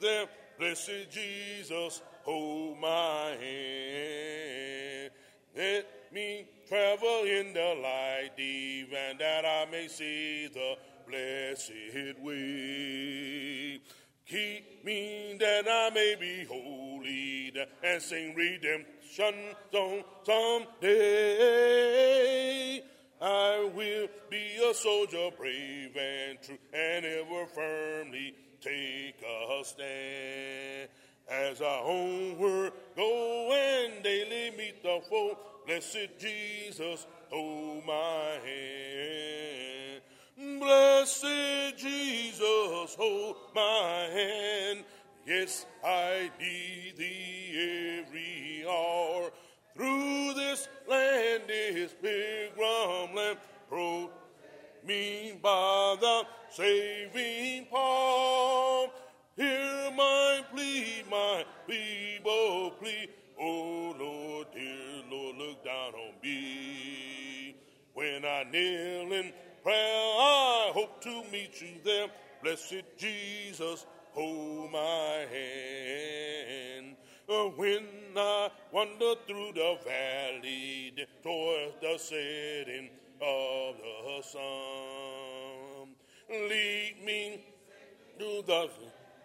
there. Blessed Jesus, hold my hand. Let me travel in the light, even that I may see the blessed way. Keep me that I may be holy and sing redemption song someday. I will be a soldier brave and true and ever firmly take a stand. As I homeward go and daily meet the foe, blessed Jesus, hold my hand. Blessed Jesus, hold my hand. Yes, I need thee every hour. Through this land, this pilgrim land, protect me by the saving palm. Hear my plea, my feeble plea. Oh Lord, dear Lord, look down on me. When I kneel in prayer, I hope to meet you there. Blessed Jesus, hold my hand. Uh, when I wander through the valley towards the setting of the sun, lead me to the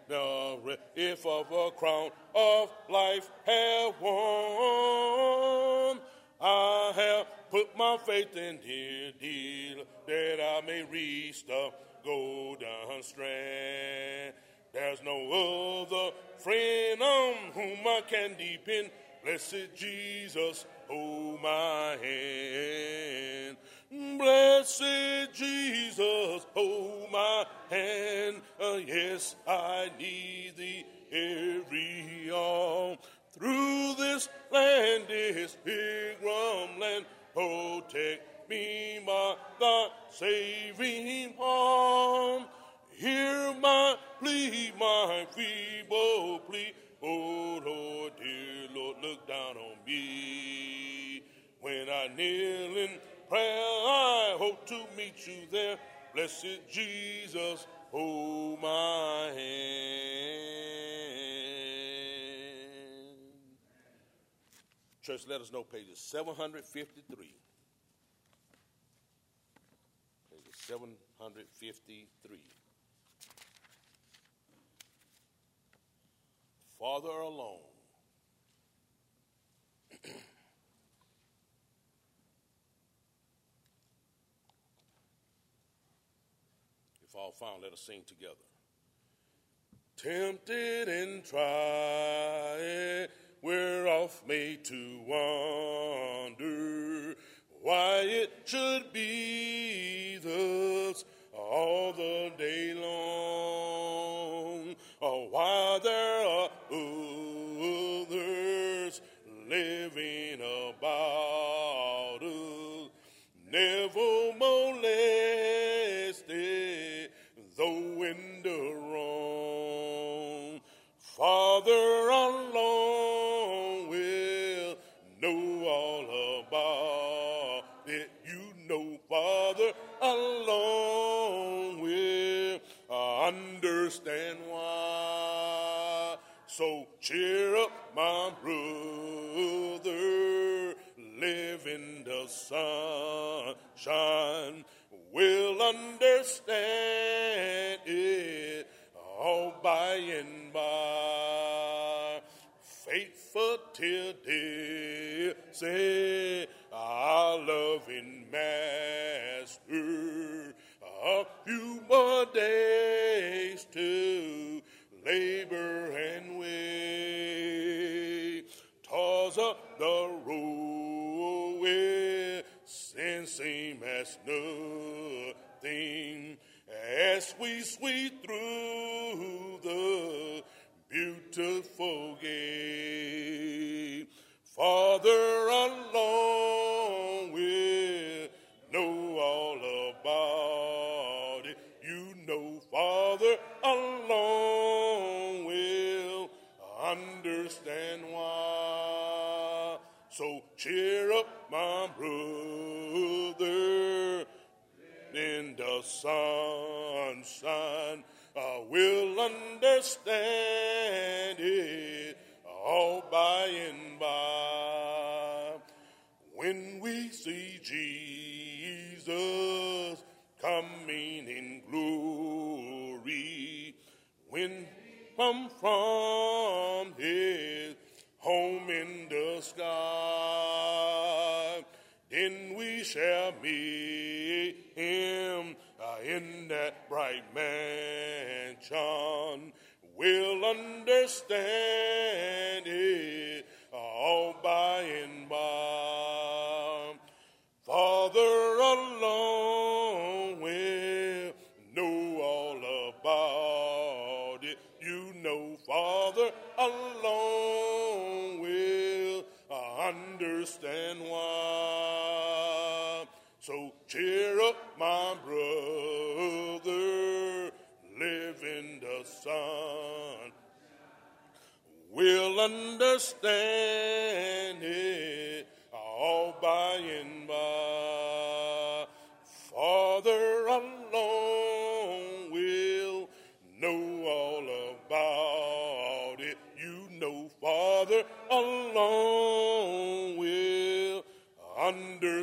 the if of a crown of life have won. I have put my faith in dear deal that I may reach the golden strand. There's no other friend on whom I can depend. Blessed Jesus, hold my hand. Blessed Jesus, hold my hand. Uh, yes, I need thee every hour. Through this land, this pilgrim land, protect me by thy saving arm. Hear my plea, my feeble plea. Oh Lord, dear Lord, look down on me. When I kneel in prayer, I hope to meet you there. Blessed Jesus, hold my hand. Church, let us know pages 753. Pages 753. Father alone. If all found, let us sing together. Tempted and tried, we're off made to wonder why it should be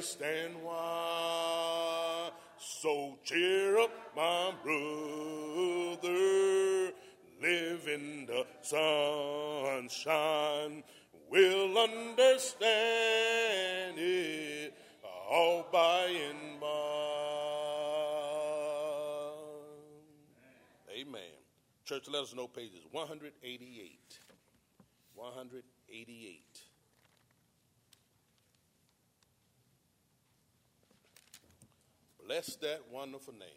understand why. So cheer up, my brother, live in the sunshine. We'll understand it all by and by. Amen. Church, let us know pages 188. 188. Bless that wonderful name.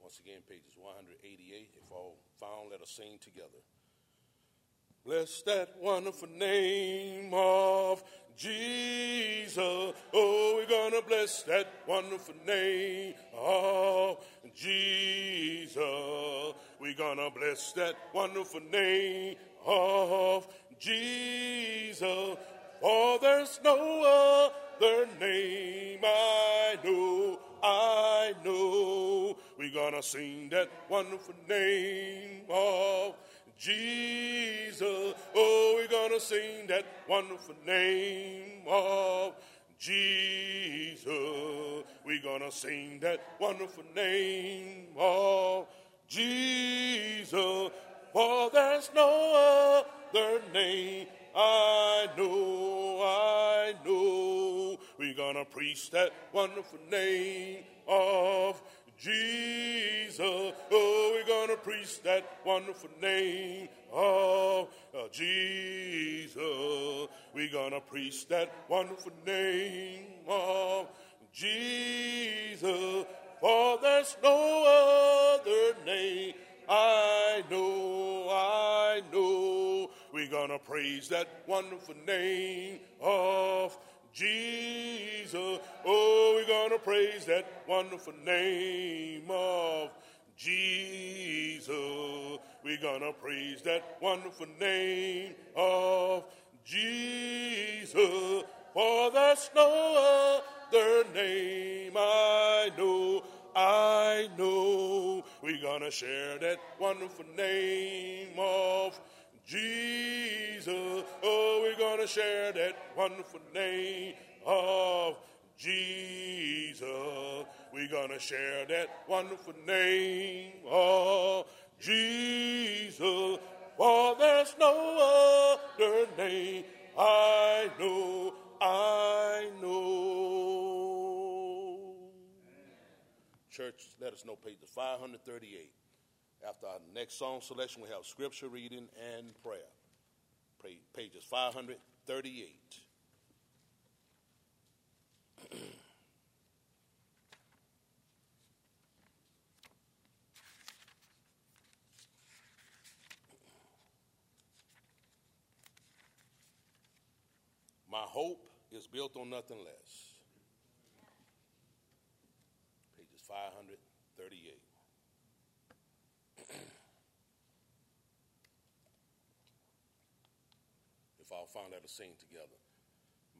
Once again, pages 188. If all found, let us sing together. Bless that wonderful name of Jesus. Oh, we're going to bless that wonderful name of Jesus. We're to bless that wonderful name of Jesus. For there's no other name I know, I know. We're to sing that wonderful name of Jesus. Oh, we're to sing that wonderful name of Jesus. We're to sing that wonderful name of Jesus. For there's no other name I know, I know. We're to preach that wonderful name of Jesus. Oh, we're to preach that wonderful name of Jesus. We're to preach that wonderful name of Jesus. For there's no other name I know, I know. We're to praise that wonderful name of Jesus. Oh, we're to praise that wonderful name of Jesus. We're to praise that wonderful name of Jesus. For there's no other name I know, I know. We're to share that wonderful name of Jesus. Oh, we're to share that wonderful name of Jesus. We're to share that wonderful name of Jesus. For there's no other name I know, I know. Church, let us know page 538. After our next song selection, we have scripture reading and prayer. Pages 538. My hope is built on nothing less. Pages 538. if I'll find out to sing together.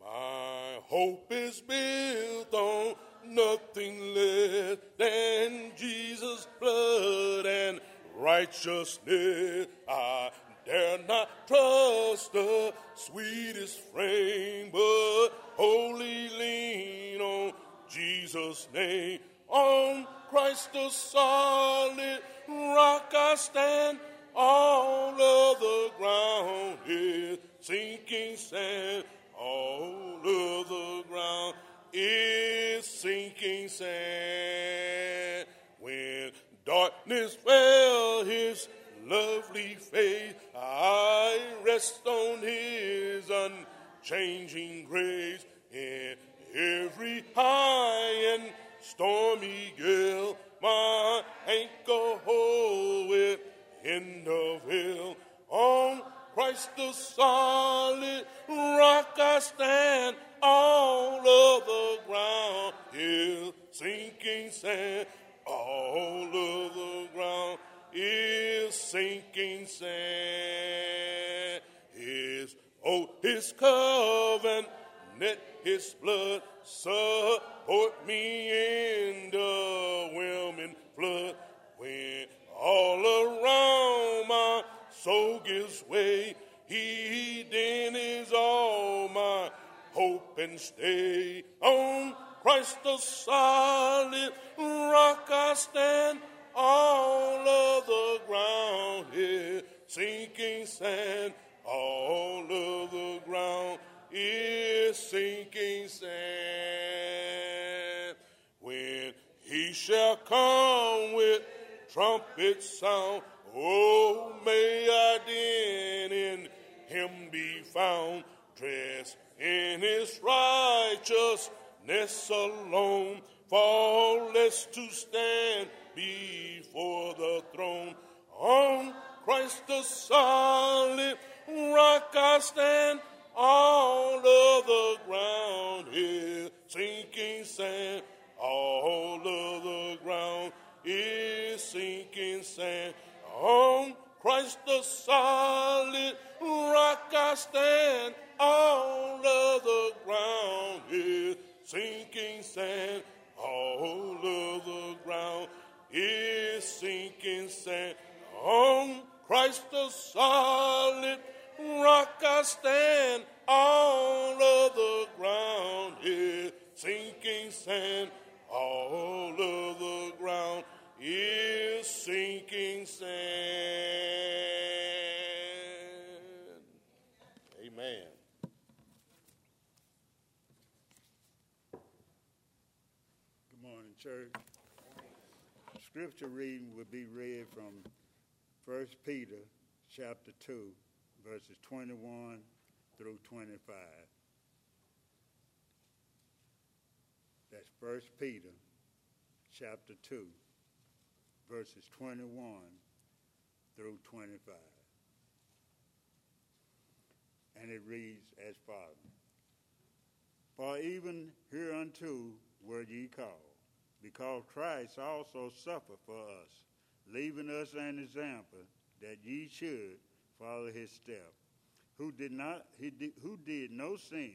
My hope is built on nothing less than Jesus' blood and righteousness. I dare not trust the sweetest frame, but wholly lean on Jesus' name. On Christ the solid rock I stand, all other ground is sinking sand. All other ground is sinking sand. When darkness fell, his lovely face, I rest on his unchanging grace. In every high and stormy gale, my anchor hold within the veil. On Christ the solid rock I stand, all of the ground is sinking sand. All of the ground is sinking sand. His oath, his covenant, his blood support me in the whelming flood. When all around my soul gives way, he then is all my hope and stay. On Christ the solid rock I stand, all of the ground is sinking sand. All of the ground is sinking sand. Shall come with trumpet sound, oh, may I then in him be found, dressed in his righteousness alone, faultless to stand before the throne. On Christ the solid rock I stand, all of the ground is sinking sand. All of the ground is sinking sand. On Christ the solid rock I stand. All of the ground is sinking sand. All of the ground is sinking sand. On Christ the solid rock I stand. All of the ground is sinking sand. All of the ground is sinking sand. Amen. Good morning, church. Scripture reading will be read from 1 Peter chapter 2, verses 21 through 25. That's 1 Peter chapter 2, verses 21 through 25. And it reads as follows For even hereunto were ye called, because Christ also suffered for us, leaving us an example that ye should follow his step. who did not he did, who did no sin,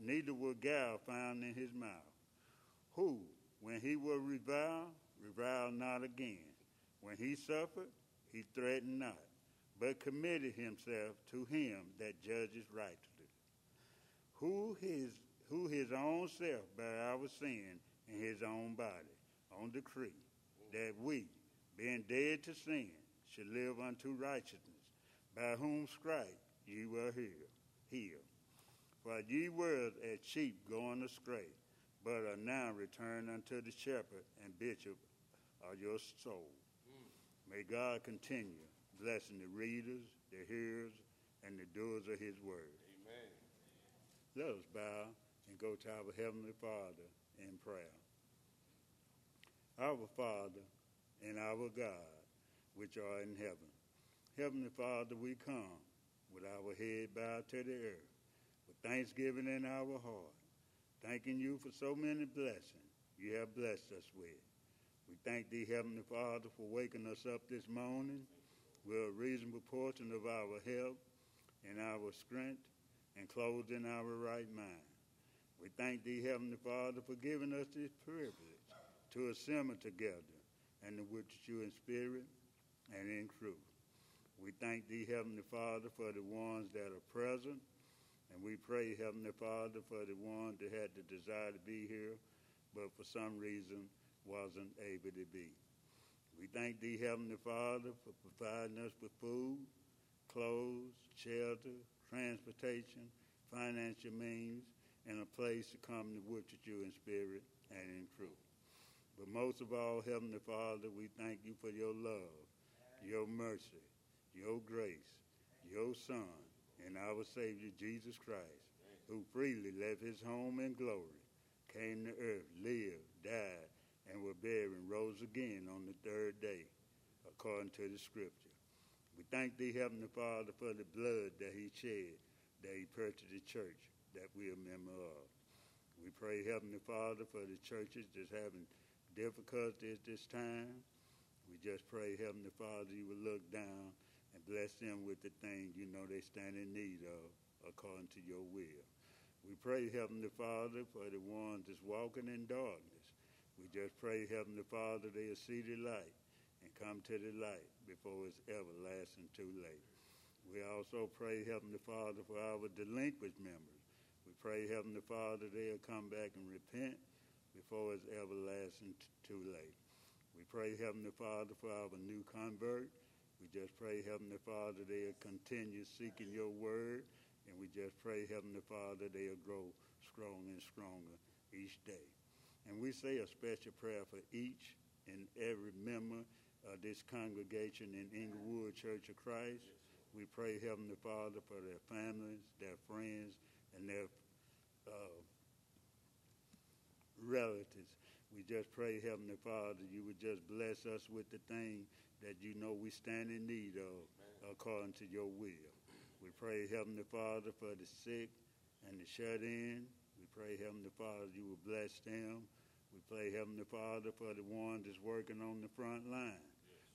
neither was guile found in his mouth, who, when he was reviled, reviled not again. When he suffered, he threatened not, but committed himself to him that judges righteously, who his who his own self bare our sin in his own body on the tree, that we, being dead to sin, should live unto righteousness, by whom stripe ye were healed. healed. For ye were as sheep going astray, but are now returned unto the shepherd and bishop of your soul. Hmm. May God continue blessing the readers, the hearers, and the doers of his word. Amen. Let us bow and go to our Heavenly Father in prayer. Our Father and our God, which are in heaven. Heavenly Father, we come with our head bowed to the earth, with thanksgiving in our heart, thanking you for so many blessings you have blessed us with. We thank thee, Heavenly Father, for waking us up this morning with a reasonable portion of our health and our strength and clothed in our right mind. We thank thee, Heavenly Father, for giving us this privilege to assemble together and to worship you in spirit and in truth. We thank thee, Heavenly Father, for the ones that are present, and we pray, Heavenly Father, for the one that had the desire to be here, but for some reason wasn't able to be. We thank thee, Heavenly Father, for providing us with food, clothes, shelter, transportation, financial means, and a place to come to worship you in spirit and in truth. But most of all, Heavenly Father, we thank you for your love, your mercy, your grace, your Son, and our Savior Jesus Christ, who freely left his home in glory, came to earth, lived, died, and was buried and rose again on the third day, according to the scripture. We thank thee, Heavenly Father, for the blood that he shed, that he purchased the church that we are a member of. We pray, Heavenly Father, for the churches that's having difficulties this time. We just pray, Heavenly Father, you will look down and bless them with the things you know they stand in need of according to your will. We pray, Heavenly Father, for the ones that's walking in darkness. We just pray, Heavenly Father, they'll see the light and come to the light before it's everlasting too late. We also pray, Heavenly Father, for our delinquent members. We pray, Heavenly Father, they'll come back and repent before it's everlasting t- too late. We pray, Heavenly Father, for our new convert. We just pray, Heavenly Father, they'll continue seeking your word. And we just pray, Heavenly Father, they'll grow strong and stronger each day. And we say a special prayer for each and every member of this congregation in Inglewood Church of Christ. We pray, Heavenly Father, for their families, their friends, and their uh, relatives. We just pray, Heavenly Father, you would just bless us with the thing that you know we stand in need of according to your will. We pray, Heavenly Father, for the sick and the shut in. We pray, Heavenly Father, you will bless them. We pray, Heavenly Father, for the ones that's working on the front line.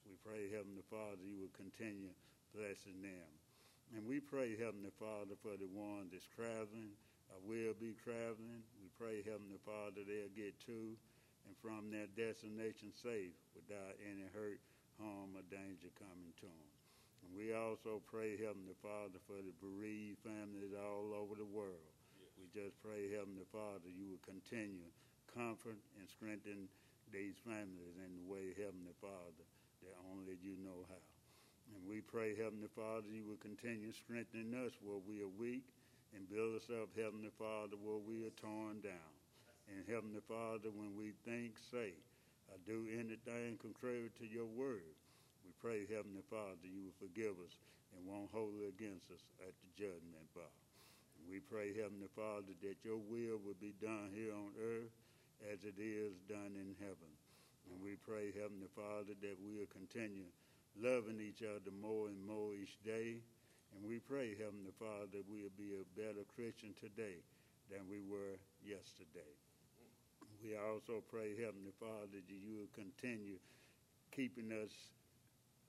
We pray, Heavenly Father, you will continue blessing them. And we pray, Heavenly Father, for the ones that's traveling or will be traveling. We pray, Heavenly Father, they'll get to and from their destination safe without any hurt, harm, or danger coming to them. And we also pray, Heavenly Father, for the bereaved families all over the world. We just pray, Heavenly Father, you will continue comfort and strengthen these families in the way, Heavenly Father, that only you know how. And we pray, Heavenly Father, you will continue strengthening us where we are weak and build us up, Heavenly Father, where we are torn down. And Heavenly Father, when we think, say, do anything contrary to your word, we pray, Heavenly Father, you will forgive us and won't hold it against us at the judgment bar. We pray, Heavenly Father, that your will will be done here on earth as it is done in heaven. And we pray, Heavenly Father, that we'll continue loving each other more and more each day. And we pray, Heavenly Father, that we'll be a better Christian today than we were yesterday. We also pray, Heavenly Father, that you will continue keeping us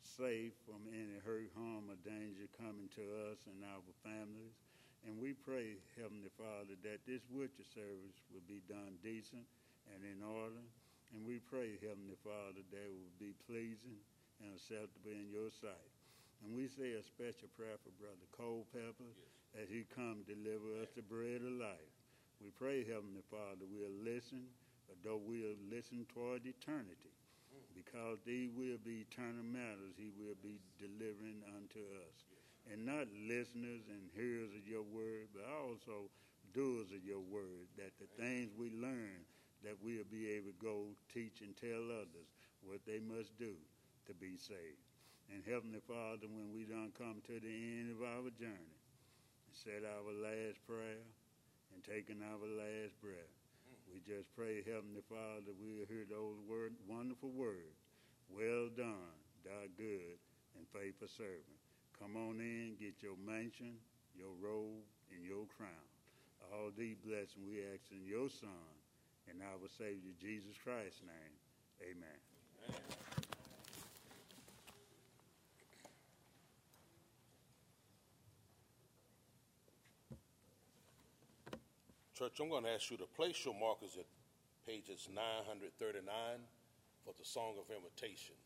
safe from any hurt, harm, or danger coming to us and our families. And we pray, Heavenly Father, that this worship service will be done decent and in order. And we pray, Heavenly Father, that it will be pleasing and acceptable in your sight. And we say a special prayer for Brother Culpepper yes. as he come deliver us the bread of life. We pray, Heavenly Father, we'll listen though we'll listen toward eternity. Mm. Because these will be eternal matters he will be delivering unto us. And not listeners and hearers of your word, but also doers of your word, that the things we learn, that we'll be able to go teach and tell others what they must do to be saved. And Heavenly Father, when we done come to the end of our journey, and said our last prayer and taken our last breath, we just pray, Heavenly Father, we'll hear those word, wonderful words. Well done, thou good and faithful servant. Come on in, get your mansion, your robe, and your crown. All these blessings we ask in your Son and our Savior Jesus Christ's name. Amen. Amen. Church, I'm going to ask you to place your markers at pages 939 for the Song of Invitation.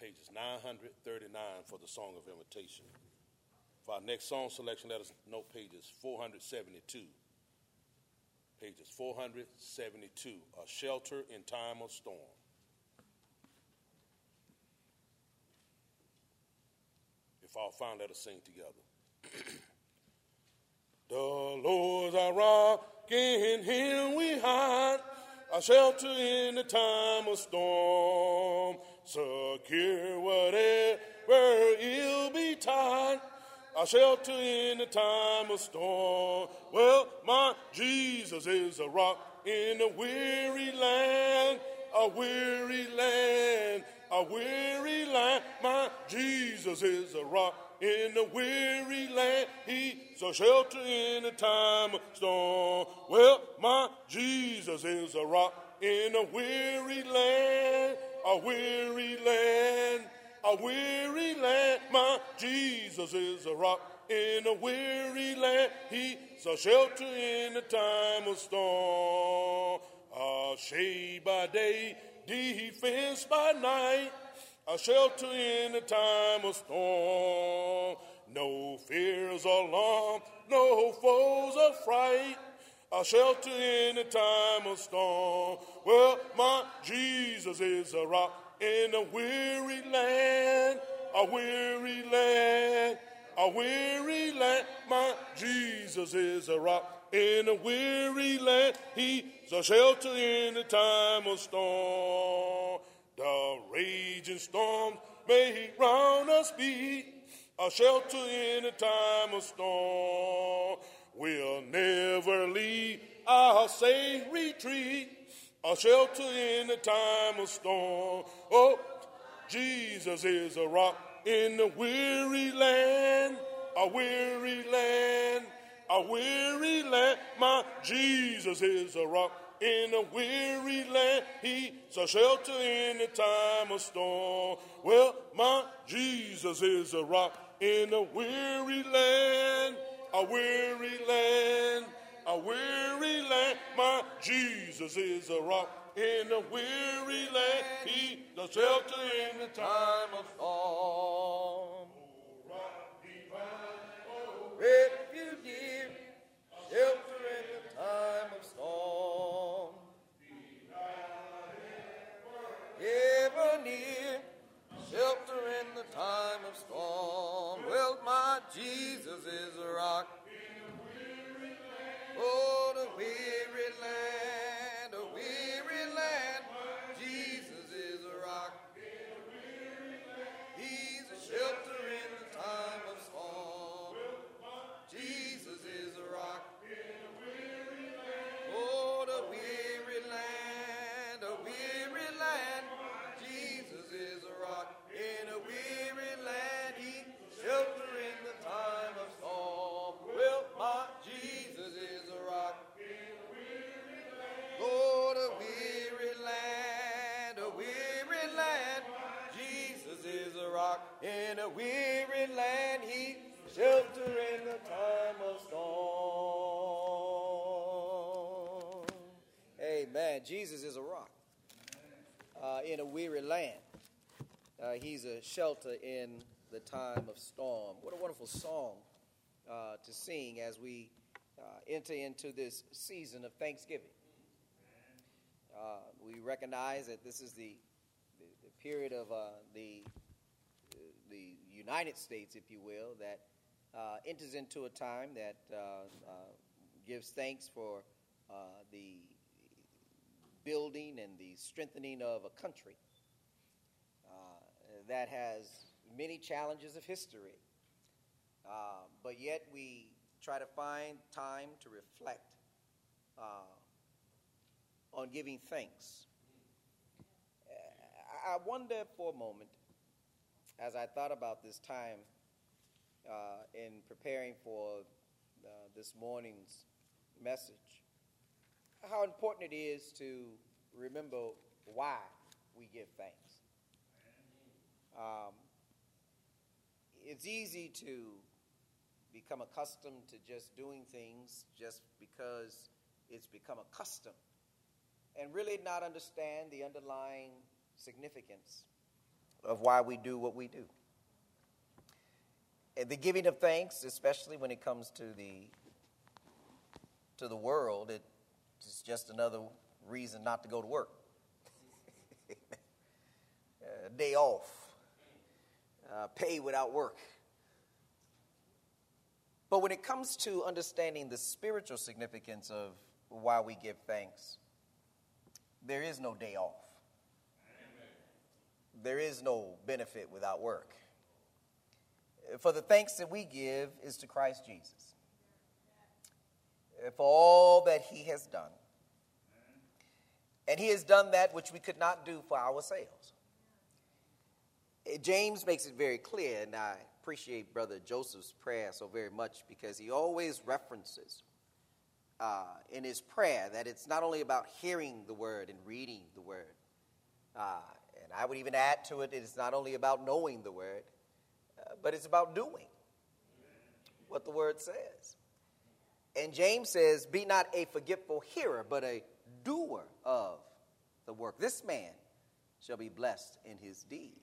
Pages 939 for the Song of Invitation. For our next song selection, let us note pages 472. Pages 472, A Shelter in Time of Storm. If all found, let us sing together. the Lord's our rock, in him we hide, a shelter in the time of storm, secure whatever ill betide a shelter in the time of storm. Well, my Jesus is a rock in a weary land, a weary land, a weary land. My Jesus is a rock in a weary land. He's a shelter in a time of storm. Well, my Jesus is a rock in a weary land, a weary land a weary land. My Jesus is a rock in a weary land. He's a shelter in a time of storm. A shade by day, defense by night. A shelter in a time of storm. No fears or alarm, no foes of fright. A shelter in a time of storm. Well, my Jesus is a rock in a weary land, a weary land, a weary land. My Jesus is a rock in a weary land. He's a shelter in the time of storm. Raging storms may round us be a shelter in a time of storm. We'll never leave our safe retreat a shelter in a time of storm. Oh, Jesus is a rock in the weary land, a weary land, a weary land. My Jesus is a rock in a weary land. He's a shelter in the time of storm. Well, my Jesus is a rock in a weary land, a weary land a weary land. My Jesus is a rock in a weary land. He's a shelter in the time of storm. Refuge dear, oh. Time of storm. Well, my Jesus is a rock Oh, the weary land, a weary land, He shelter in the time of storm. Amen. Jesus is a rock uh, in a weary land. Uh, he's a shelter in the time of storm. What a wonderful song uh, to sing as we uh, enter into this season of Thanksgiving. Uh, we recognize that this is the, the, the period of uh, the, the United States, if you will, that uh, enters into a time that gives thanks for the building and the strengthening of a country that has many challenges of history. Uh, but yet we try to find time to reflect uh, on giving thanks. I wonder for a moment, as I thought about this time uh, in preparing for uh, this morning's message, how important it is to remember why we give thanks. Um, it's easy to become accustomed to just doing things just because it's become a custom and really not understand the underlying significance of why we do what we do. And the giving of thanks, especially when it comes to the to the world, it's just another reason not to go to work. a day off, uh, pay without work. But when it comes to understanding the spiritual significance of why we give thanks, there is no day off. There is no benefit without work. For the thanks that we give is to Christ Jesus. For all that he has done. And he has done that which we could not do for ourselves. James makes it very clear, and I appreciate Brother Joseph's prayer so very much because he always references uh, in his prayer that it's not only about hearing the word and reading the word, uh, I would even add to it, it's not only about knowing the word, uh, but it's about doing what the word says. And James says, Be not a forgetful hearer, but a doer of the work. This man shall be blessed in his deed.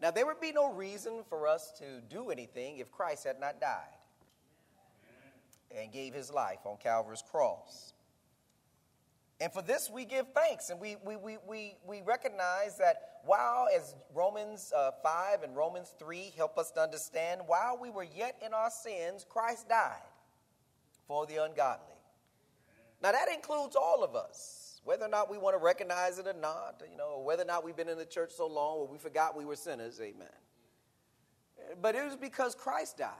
Now, there would be no reason for us to do anything if Christ had not died and gave his life on Calvary's cross. And for this, we give thanks. And we, we, we, we, we recognize that while, as Romans uh, 5 and Romans 3 help us to understand, while we were yet in our sins, Christ died for the ungodly. Now, that includes all of us whether or not we want to recognize it or not, you know, whether or not we've been in the church so long or we forgot we were sinners, amen. But it was because Christ died.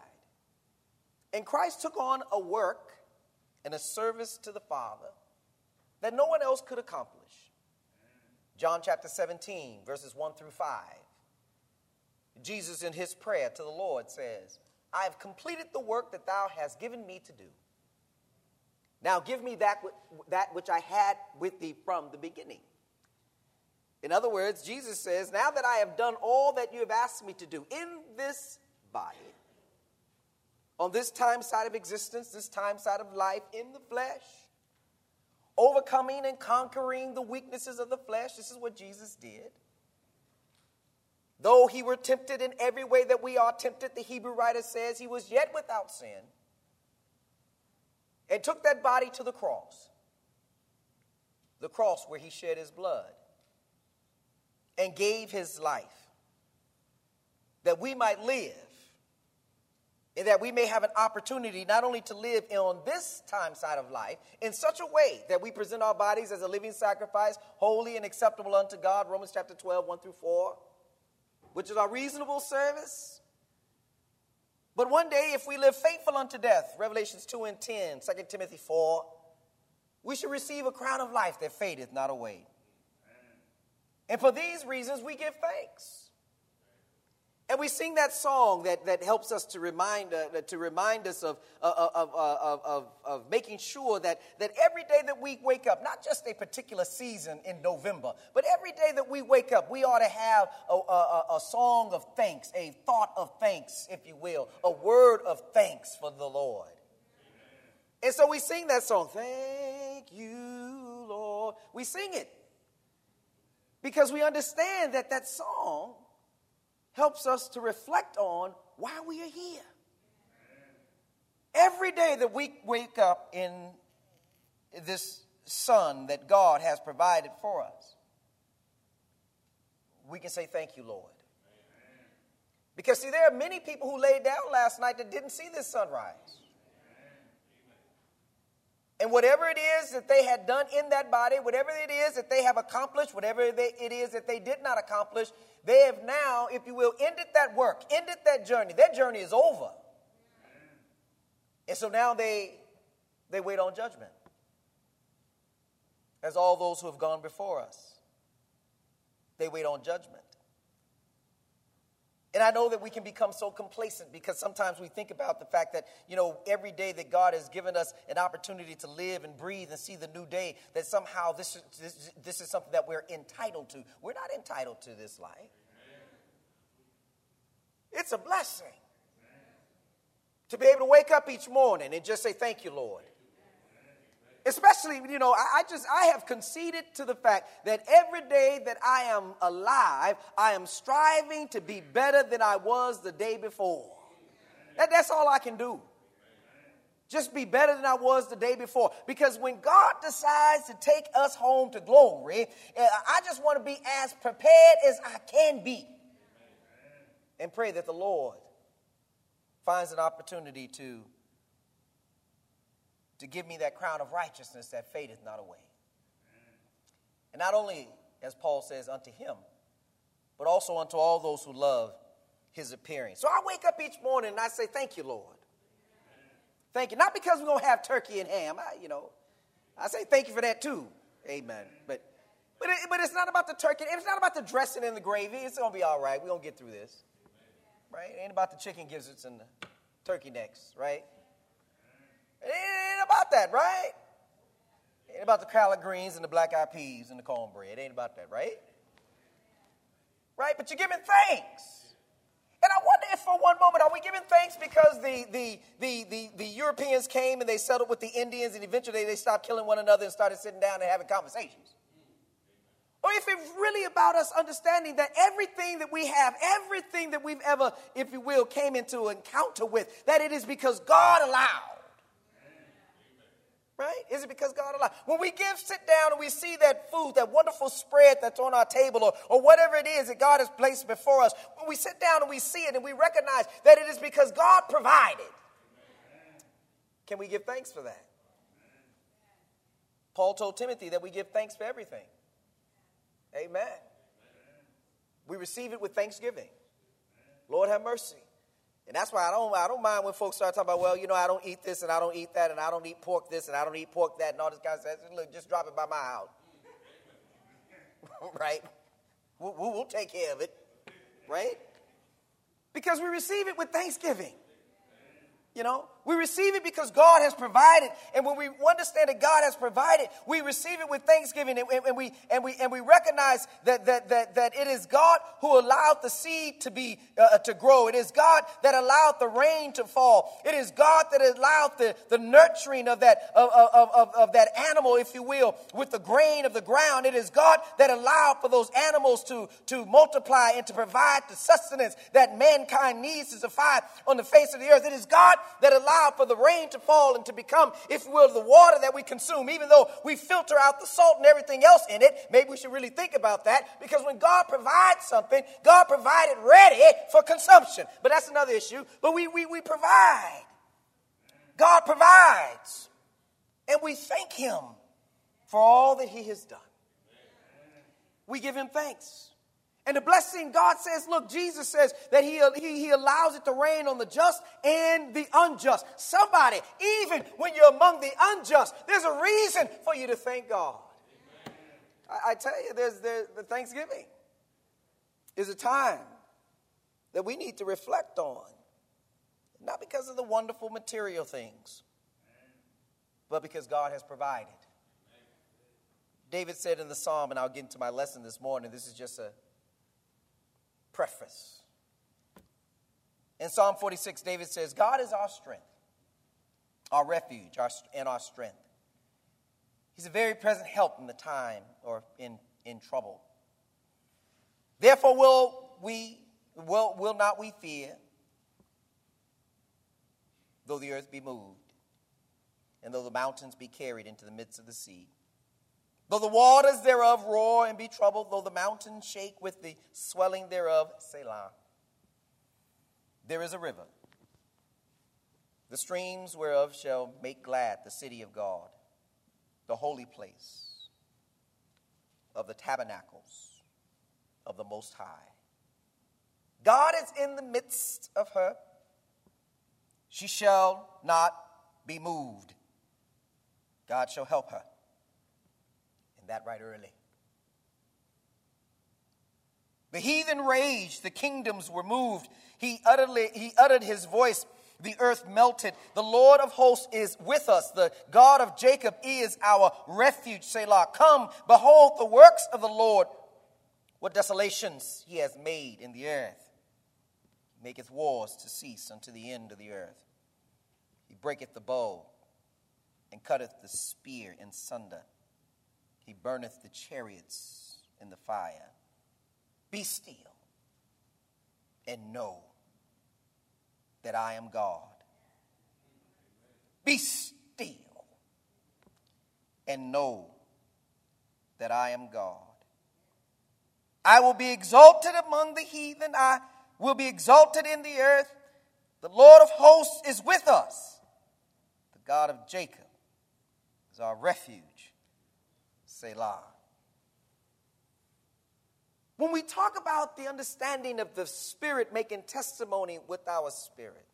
And Christ took on a work and a service to the Father that no one else could accomplish. John chapter 17, verses 1 through 5. Jesus, in his prayer to the Lord, says, I have completed the work that thou hast given me to do. Now give me that, that which I had with thee from the beginning. In other words, Jesus says, Now that I have done all that you have asked me to do in this body, on this time side of existence, this time side of life, in the flesh, overcoming and conquering the weaknesses of the flesh, this is what Jesus did. Though he were tempted in every way that we are tempted, the Hebrew writer says he was yet without sin and took that body to the cross, the cross where he shed his blood and gave his life that we might live and that we may have an opportunity not only to live on this time side of life in such a way that we present our bodies as a living sacrifice, holy and acceptable unto God, Romans chapter 12, 1 through 4, which is our reasonable service, but one day, if we live faithful unto death, Revelations 2 and 10, 2 Timothy 4, we should receive a crown of life that fadeth not away. And for these reasons, we give thanks. And we sing that song that, that helps us to remind, uh, to remind us of, uh, uh, of, uh, of, of, of, making sure that, that every day that we wake up, not just a particular season in November, but every day that we wake up, we ought to have a, a, a song of thanks, a thought of thanks, if you will, a word of thanks for the Lord. And so we sing that song, Thank you, Lord. We sing it because we understand that that song helps us to reflect on why we are here. Every day that we wake up in this sun that God has provided for us, we can say, Thank you, Lord. Because, see, there are many people who laid down last night that didn't see this sunrise. And whatever it is that they had done in that body, whatever it is that they have accomplished, whatever it is that they did not accomplish, they have now, if you will, ended that work, ended that journey. Their journey is over. And so now they, they wait on judgment. As all those who have gone before us, they wait on judgment. And I know that we can become so complacent because sometimes we think about the fact that, you know, every day that God has given us an opportunity to live and breathe and see the new day, that somehow this is, this, this is something that we're entitled to. We're not entitled to this life, it's a blessing to be able to wake up each morning and just say, Thank you, Lord. Especially, you know, I, I, just, I have conceded to the fact that every day that I am alive, I am striving to be better than I was the day before. That, that's all I can do. Just be better than I was the day before. Because when God decides to take us home to glory, eh, I just want to be as prepared as I can be. And pray that the Lord finds an opportunity to to give me that crown of righteousness that fadeth not away. And not only, as Paul says, unto him, but also unto all those who love his appearing. So I wake up each morning and I say, Thank you, Lord. Thank you. Not because we're going to have turkey and ham, I, you know. I say thank you for that too. Amen. But but, it, but it's not about the turkey. It's not about the dressing and the gravy. It's going to be all right. We're going to get through this. Right? It ain't about the chicken gizzards and the turkey necks, right? It ain't about that, right? It ain't about the collard greens and the black eyed peas and the cornbread. It ain't about that, right? Right? But you're giving thanks. And I wonder if for one moment, are we giving thanks because the, the, the, the, the Europeans came and they settled with the Indians and eventually they stopped killing one another and started sitting down and having conversations? Or if it's really about us understanding that everything that we have, everything that we've ever, if you will, came into encounter with, that it is because God allowed. Right? Is it because God allowed? When we give, sit down and we see that food, that wonderful spread that's on our table, or, or whatever it is that God has placed before us, when we sit down and we see it and we recognize that it is because God provided, can we give thanks for that? Paul told Timothy that we give thanks for everything. Amen. We receive it with thanksgiving. Lord have mercy. And that's why I don't, I don't mind when folks start talking about, well, you know, I don't eat this and I don't eat that and I don't eat pork this and I don't eat pork that and all this kind of stuff. Look, just drop it by my house. right? We'll, we'll take care of it. Right? Because we receive it with thanksgiving. You know, we receive it because God has provided. And when we understand that God has provided, we receive it with thanksgiving and, and, we, and, we, and we recognize that, that, that, that it is God who allowed the seed to, be, uh, to grow. It is God that allowed the rain to fall. It is God that allowed the, the nurturing of that, of, of, of, of that animal, if you will, with the grain of the ground. It is God that allowed for those animals to, to multiply and to provide the sustenance that mankind needs to survive on the face of the earth. It is God that allowed for the rain to fall and to become, if you will, the water that we consume, even though we filter out the salt and everything else in it. Maybe we should really think about that because when God provides something, God provided ready for consumption. But that's another issue. But we, we, we provide. God provides. And we thank Him for all that He has done. We give Him thanks. And the blessing, God says, look, Jesus says that he, he, he, allows it to rain on the just and the unjust. Somebody, even when you're among the unjust, there's a reason for you to thank God. I, I, tell you, there's, there's the Thanksgiving is a time that we need to reflect on. Not because of the wonderful material things, but because God has provided. David said in the psalm, and I'll get into my lesson this morning, this is just a preface. In Psalm 46, David says, God is our strength, our refuge, our, and our strength. He's a very present help in the time or in, in trouble. Therefore, will we will, will not we fear, though the earth be moved, and though the mountains be carried into the midst of the sea? Though the waters thereof roar and be troubled, though the mountains shake with the swelling thereof, Selah. There is a river, the streams whereof shall make glad the city of God, the holy place of the tabernacles of the Most High. God is in the midst of her. She shall not be moved. God shall help her that right early. The heathen raged, the kingdoms were moved. He, utterly, he uttered his voice, the earth melted. The Lord of hosts is with us. The God of Jacob is our refuge, Selah. Come, behold the works of the Lord. What desolations he has made in the earth. He maketh wars to cease unto the end of the earth. He breaketh the bow and cutteth the spear in sunder. He burneth the chariots in the fire. Be still and know that I am God. Be still and know that I am God. I will be exalted among the heathen, I will be exalted in the earth. The Lord of hosts is with us. The God of Jacob is our refuge. Selah. When we talk about the understanding of the Spirit making testimony with our spirit,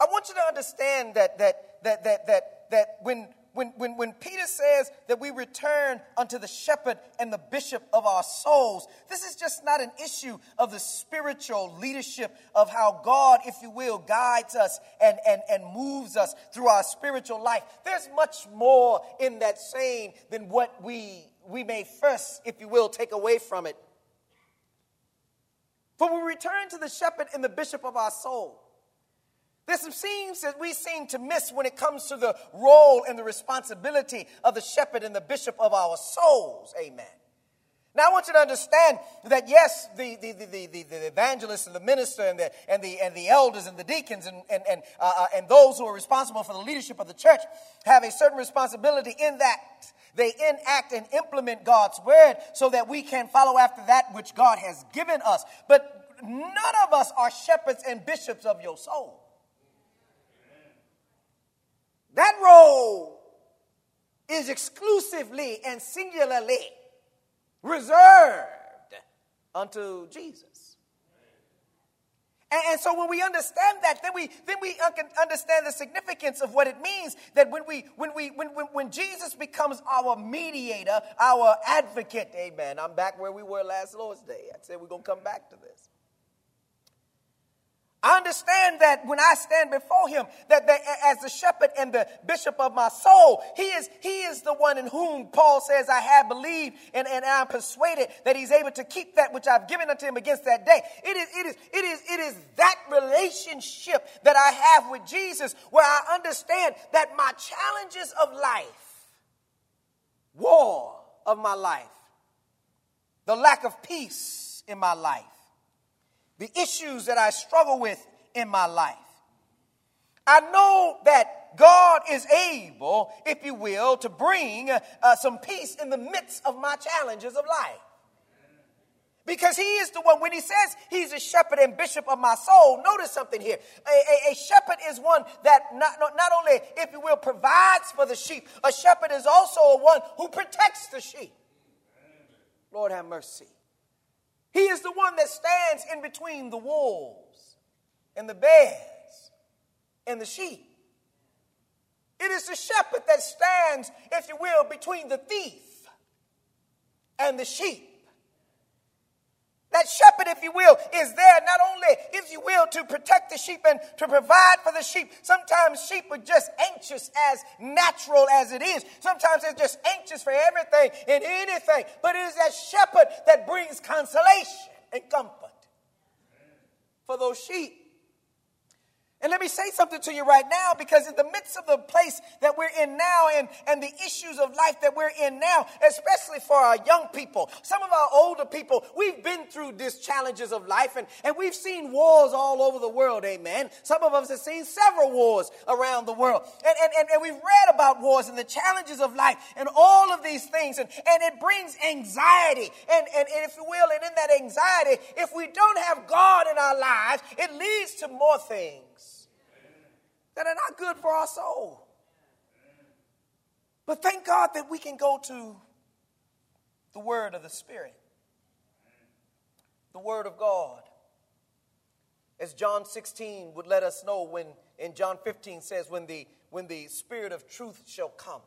I want you to understand that, that, that, that, that, that when, when, when, when Peter says that we return unto the shepherd and the bishop of our souls, this is just not an issue of the spiritual leadership of how God, if you will, guides us and, and, and moves us through our spiritual life. There's much more in that saying than what we we may first, if you will, take away from it. For we return to the shepherd and the bishop of our soul. There's some that we seem to miss when it comes to the role and the responsibility of the shepherd and the bishop of our souls. Amen. Now, I want you to understand that yes, the, the, the, the, the evangelist and the minister and the, and the, and the elders and the deacons and, and, and, uh, uh, and those who are responsible for the leadership of the church have a certain responsibility in that they enact and implement God's word so that we can follow after that which God has given us. But none of us are shepherds and bishops of your soul. That role is exclusively and singularly reserved unto Jesus. And, and, so when we understand that, then we then we uh, can understand the significance of what it means that when we when we when, when, when Jesus becomes our mediator, our advocate, amen. I'm back where we were last Lord's Day. I said we're gonna come back to this. I understand that when I stand before him, that, as the shepherd and the bishop of my soul, he is, he is the one in whom Paul says I have believed and, and I'm persuaded that he's able to keep that which I've given unto him against that day. It is, it is, it is, it is that relationship that I have with Jesus where I understand that my challenges of life, war of my life, the lack of peace in my life, the issues that I struggle with in my life. I know that God is able, if you will, to bring uh, some peace in the midst of my challenges of life. Because he is the one, when he says he's a shepherd and bishop of my soul, notice something here. A, a, a, shepherd is one that not, not only, if you will, provides for the sheep, a shepherd is also one who protects the sheep. Lord have mercy. He is the one that stands in between the wolves and the bears and the sheep. It is the shepherd that stands, if you will, between the thief and the sheep. That shepherd, if you will, is there not only, if you will, to protect the sheep and to provide for the sheep. Sometimes sheep are just anxious as natural as it is. Sometimes they're just anxious for everything and anything. But it is that shepherd that brings consolation and comfort for those sheep. And let me say something to you right now because in the midst of the place that we're in now and, and the issues of life that we're in now, especially for our young people, some of our older people, we've been through these challenges of life and, and we've seen wars all over the world, amen. Some of us have seen several wars around the world. And, and, and, and we've read about wars and the challenges of life and all of these things. And, and it brings anxiety. And, and, and if you will, and in that anxiety, if we don't have God in our lives, it leads to more things that are not good for our soul. But thank God that we can go to the Word of the Spirit, the Word of God. As John 16 would let us know when in John 15 says, when the, when the Spirit of truth shall come.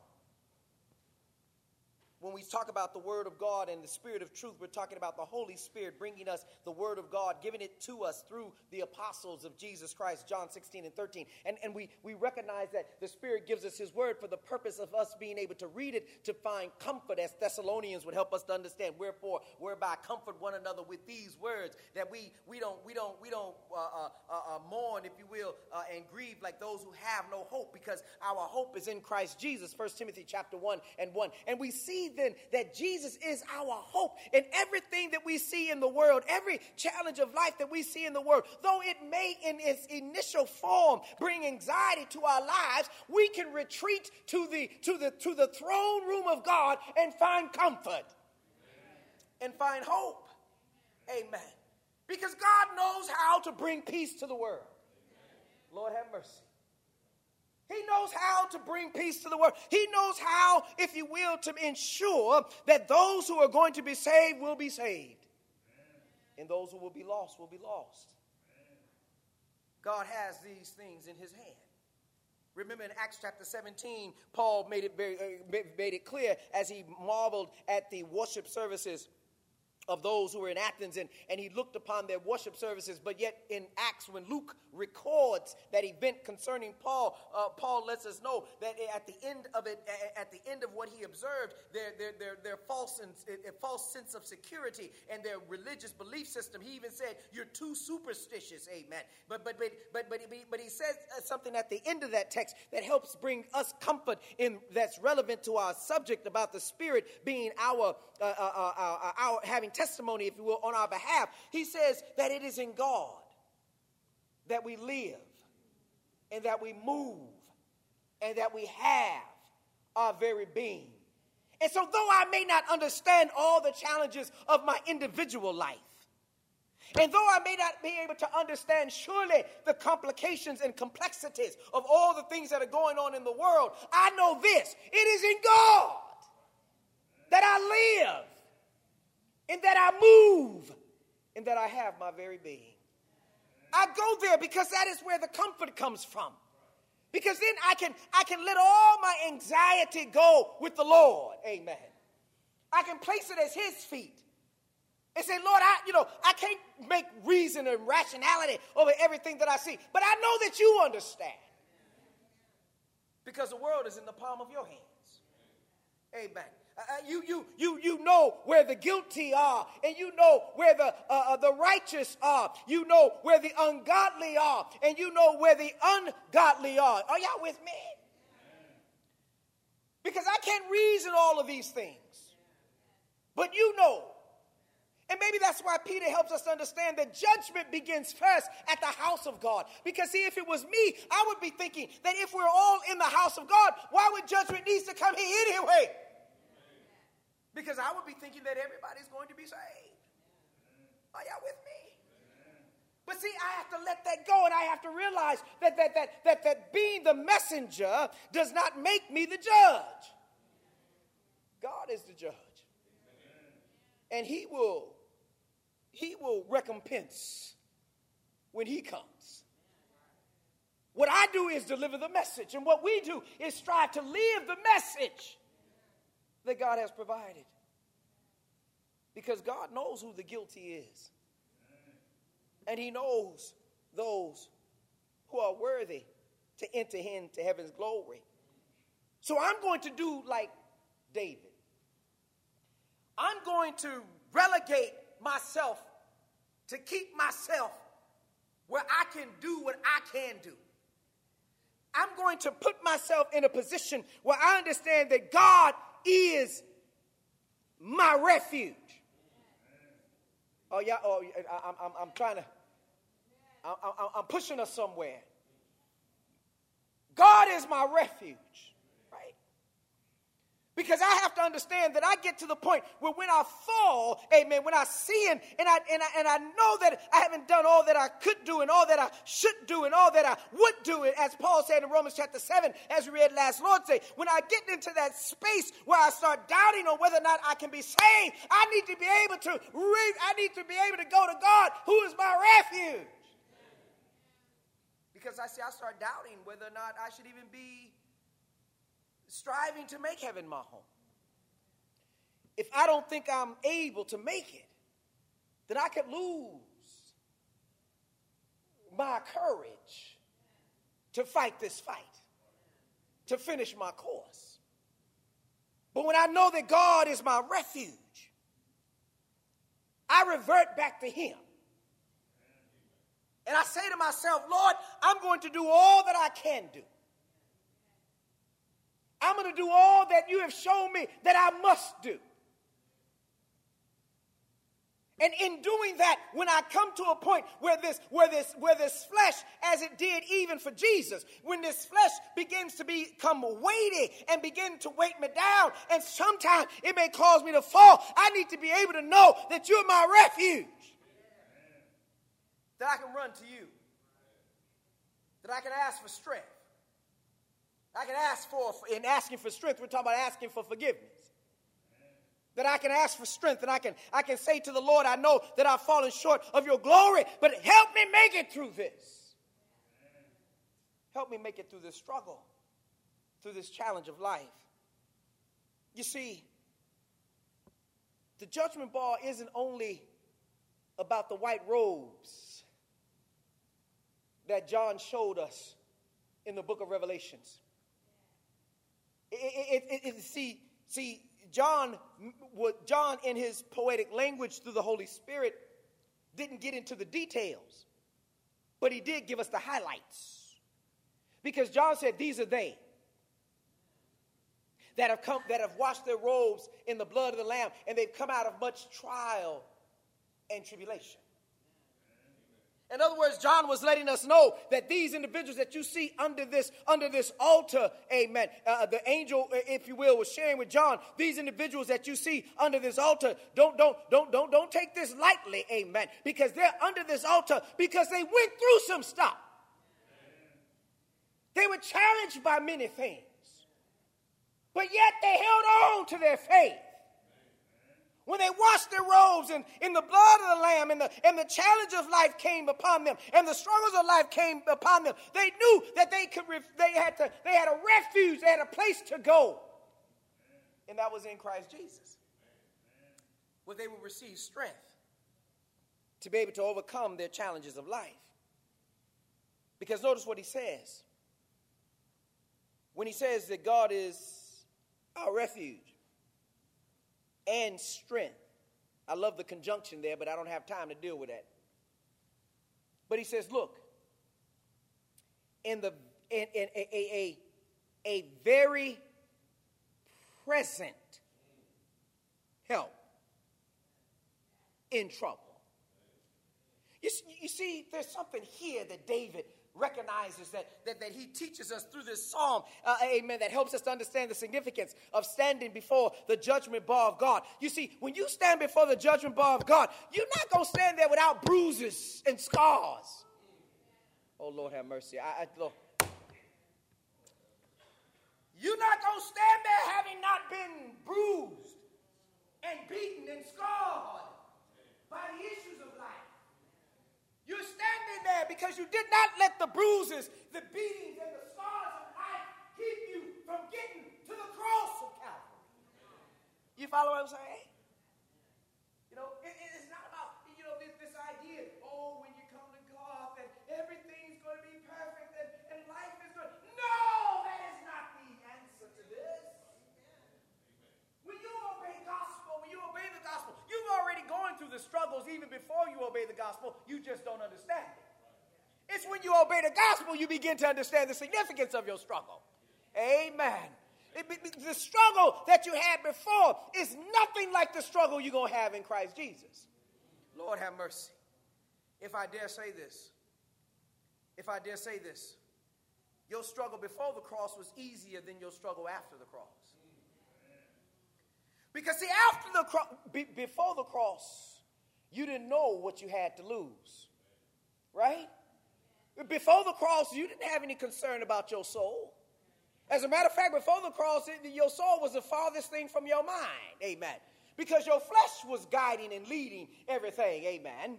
When we talk about the Word of God and the Spirit of truth, we're talking about the Holy Spirit bringing us the Word of God, giving it to us through the apostles of Jesus Christ, John 16 and 13. And, and we, we recognize that the Spirit gives us His Word for the purpose of us being able to read it to find comfort, as Thessalonians would help us to understand. Wherefore, whereby comfort one another with these words, that we, we don't, we don't, we don't uh, uh, uh, uh mourn, if you will, uh, and grieve like those who have no hope, because our hope is in Christ Jesus. 1 Timothy chapter 1 and 1. And we see then that Jesus is our hope in everything that we see in the world, every challenge of life that we see in the world. Though it may, in its initial form, bring anxiety to our lives, we can retreat to the, to the, to the throne room of God and find comfort and find hope. Amen. Because God knows how to bring peace to the world. Lord have mercy. He knows how to bring peace to the world. He knows how, if you will, to ensure that those who are going to be saved will be saved. And those who will be lost will be lost. God has these things in his hand. Remember in Acts chapter 17, Paul made it very uh, made it clear as he marveled at the worship services of those who were in Athens, and, and he looked upon their worship services. But yet, in Acts, when Luke records that event concerning Paul, uh, Paul lets us know that at the end of it, at the end of what he observed, their, their, their, their false, false sense of security and their religious belief system, he even said, You're too superstitious, amen. But, but, but, but, but, but he says uh, something at the end of that text that helps bring us comfort in, that's relevant to our subject about the Spirit being our, uh, uh, uh, uh our having testimony, if you will, on our behalf. He says that it is in God that we live and that we move and that we have our very being. And so, though I may not understand all the challenges of my individual life, and though I may not be able to understand surely the complications and complexities of all the things that are going on in the world, I know this it is in God that I live in that I move, in that I have my very being. I go there because that is where the comfort comes from. Because then I can I can let all my anxiety go with the Lord. Amen. I can place it at his feet. And say, Lord, I, you know, I can't make reason and rationality over everything that I see, but I know that you understand. Because the world is in the palm of your hands. Amen. Uh, uh, you, you, you, you know where the guilty are, and you know where the, uh, uh, the righteous are. You know where the ungodly are, and you know where the ungodly are. Are y'all with me? Because I can't reason all of these things. But you know. And maybe that's why Peter helps us understand that judgment begins first at the house of God. Because, see, if it was me, I would be thinking that if we're all in the house of God, why would judgment needs to come here anyway? Because I would be thinking that everybody's going to be saved. Are y'all with me? But see, I have to let that go and I have to realize that, that, that, that, that being the messenger does not make me the judge. God is the judge. And he will, he will recompense when he comes. What I do is deliver the message, and what we do is strive to live the message that God has provided. Because God knows who the guilty is. And He knows those who are worthy to enter into heaven's glory. So I'm going to do like David. I'm going to relegate myself to keep myself where I can do what I can do. I'm going to put myself in a position where I understand that God is my refuge. Oh, yeah, oh, I'm, I'm, I'm trying to, I'm, I'm pushing us somewhere. God is my refuge. Because I have to understand that I get to the point where when I fall, amen, when I sin and I, and I, and I know that I haven't done all that I could do and all that I should do and all that I would do, as Paul said in Romans chapter 7, as we read last Lord's Day, when I get into that space where I start doubting on whether or not I can be saved, I need to be able to read, I need to be able to go to God, who is my refuge. Because I see, I start doubting whether or not I should even be striving to make heaven my home. if I don't think I'm able to make it, then I could lose my courage to fight this fight, to finish my course. But when I know that God is my refuge, I revert back to Him. And I say to myself, Lord, I'm going to do all that I can do. I'm going to do all that you have shown me that I must do. And in doing that, when I come to a point where this, where this, where this flesh, as it did even for Jesus, when this flesh begins to become weighty and begin to weight me down, and sometimes it may cause me to fall, I need to be able to know that you're my refuge. That I can run to you. That I can ask for strength. I can ask for, in asking for strength, we're talking about asking for forgiveness that I can ask for strength and I can, I can say to the Lord, I know that I've fallen short of your glory, but help me make it through this. Help me make it through this struggle, through this challenge of life. You see, the judgment bar isn't only about the white robes that John showed us in the book of Revelations. It, it, it, see, see, John, John, in his poetic language through the Holy Spirit, didn't get into the details, but he did give us the highlights. Because John said, These are they that have come, that have washed their robes in the blood of the Lamb, and they've come out of much trial and tribulation. In other words, John was letting us know that these individuals that you see under this under this altar, amen. Uh, the angel, uh, if you will, was sharing with John. These individuals that you see under this altar, don't don't don't don't don't take this lightly, amen. Because they're under this altar because they went through some stuff. They were challenged by many things, but yet they held on to their faith. When they washed their robes and in the blood of the Lamb and the, and the challenge of life came upon them and the struggles of life came upon them, they knew that they could they had to they had a refuge, they had a place to go. And that was in Christ Jesus. Where they would receive strength to be able to overcome their challenges of life. Because notice what he says. When he says that God is our refuge and strength. I love the conjunction there, but I don't have time to deal with that. But he says, look, in the in, in a, a, a very present help in trouble. You, you see, there's something here that David recognizes that, that, that he teaches us through this psalm, uh, amen, that helps us to understand the significance of standing before the judgment bar of God. You see, when you stand before the judgment bar of God, you're not going to stand there without bruises and scars. Oh, Lord, have mercy. I, I Lord. You're not going to stand there having not been bruised and beaten and scarred by the issues. You're standing there because you did not let the bruises, the beatings, and the scars of life keep you from getting to the cross of Calvary. You follow what I'm saying? You know, it, it's not about, you know, this, this idea, oh, when you come to God, that everything's going to be perfect and, and life is good. No, that is not the answer to this. When you obey gospel, when you obey the gospel, you've already gone through the struggles even before you obey the gospel. You just don't understand it. It's when you obey the gospel you begin to understand the significance of your struggle. Amen. It, the struggle that you had before is nothing like the struggle you're going to have in Christ Jesus. Lord have mercy. If I dare say this, if I dare say this, your struggle before the cross was easier than your struggle after the cross. Because, see, after the cross, be, before the cross, you didn't know what you had to lose, right? Before the cross, you didn't have any concern about your soul. As a matter of fact, before the cross, your soul was the farthest thing from your mind. Amen. Because your flesh was guiding and leading everything. Amen.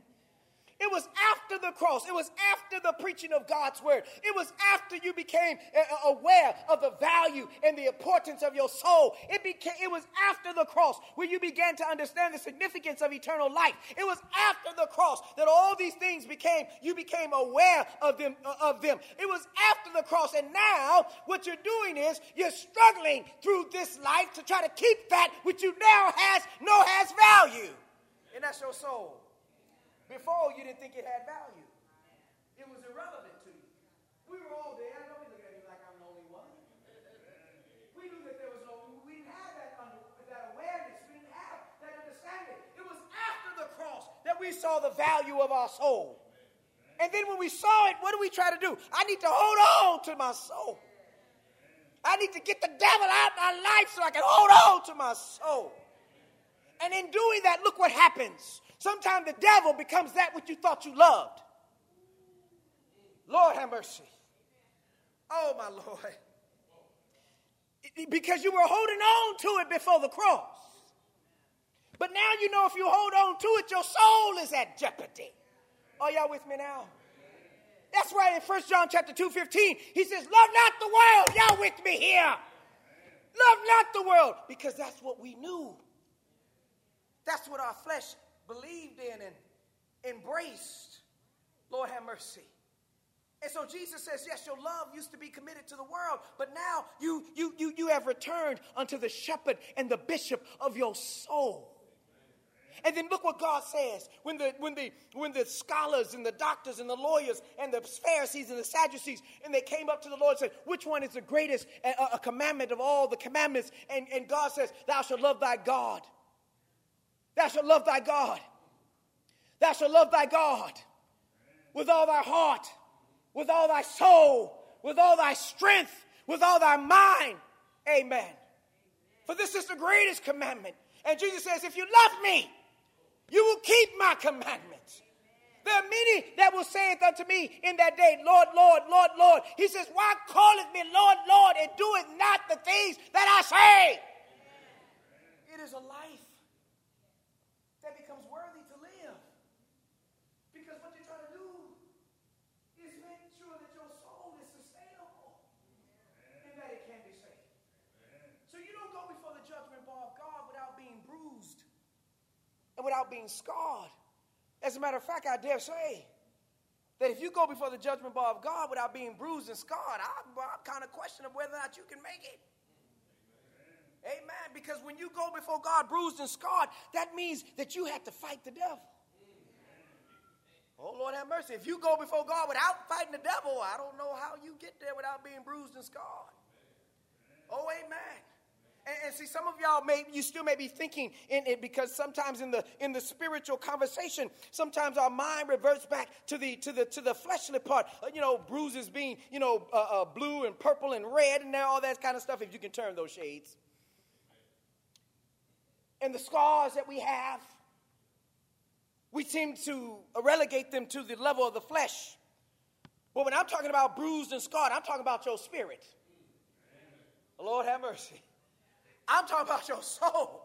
It was after the cross. It was after the preaching of God's word. It was after you became uh, uh, aware of the value and the importance of your soul. It became it was after the cross where you began to understand the significance of eternal life. It was after the cross that all these things became you became aware of them uh, of them. It was after the cross and now what you're doing is you're struggling through this life to try to keep that which you now has know has value. And that's your soul. Before, you didn't think it had value. It was irrelevant to you. We were all there. Be looking at me like I'm the only one. We knew that there was no, we didn't have that, under, that awareness. We didn't have that understanding. It was after the cross that we saw the value of our soul. And then when we saw it, what do we try to do? I need to hold on to my soul. I need to get the devil out of my life so I can hold on to my soul. And in doing that, look what happens. Sometimes the devil becomes that which you thought you loved. Lord have mercy. Oh, my Lord. Because you were holding on to it before the cross. But now you know if you hold on to it, your soul is at jeopardy. Are y'all with me now? That's right in 1 John chapter 2, 15. He says, Love not the world. Y'all with me here. Love not the world. Because that's what we knew. That's what our flesh believed in and embraced. Lord have mercy. And so Jesus says, yes, your love used to be committed to the world, but now you, you, you, you have returned unto the shepherd and the bishop of your soul. And then look what God says when the, when, the, when the scholars and the doctors and the lawyers and the Pharisees and the Sadducees, and they came up to the Lord and said, Which one is the greatest a, a commandment of all the commandments? And, and God says, Thou shalt love thy God Thou shalt love thy God. Thou shalt love thy God with all thy heart, with all thy soul, with all thy strength, with all thy mind. Amen. For this is the greatest commandment. And Jesus says, If you love me, you will keep my commandments. There are many that will say unto me in that day, Lord, Lord, Lord, Lord. He says, Why calleth me Lord, Lord, and doeth not the things that I say? It is a life without being scarred. As a matter of fact, I dare say that if you go before the judgment bar of God without being bruised and scarred, I'm, I'm kind of questioning whether or not you can make it. Amen. Amen. Because when you go before God bruised and scarred, that means that you have to fight the devil. Oh, Lord have mercy. If you go before God without fighting the devil, I don't know how you get there without being bruised and scarred. Oh, amen. And, and, see, some of y'all may you still may be thinking in it because sometimes in the in the spiritual conversation, sometimes our mind reverts back to the to the to the fleshly part. Uh, you know, bruises being you know uh, uh, blue and purple and red and all that kind of stuff. If you can turn those shades, and the scars that we have, we seem to relegate them to the level of the flesh. But when I'm talking about bruised and scarred, I'm talking about your spirit. Lord have mercy. I'm talking about your soul.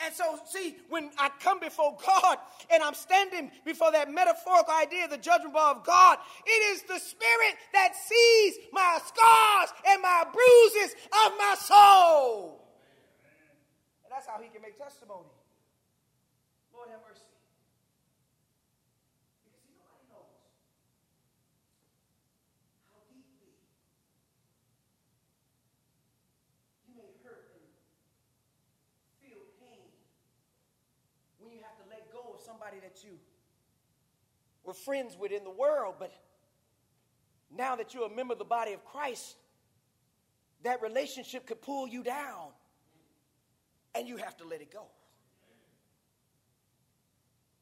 And so, see, when I come before God and I'm standing before that metaphorical idea of the judgment bar of God, it is the Spirit that sees my scars and my bruises of my soul. And that's how He can make testimony. Lord have mercy. Somebody that you were friends with in the world, but now that you're a member of the body of Christ, that relationship could pull you down and you have to let it go.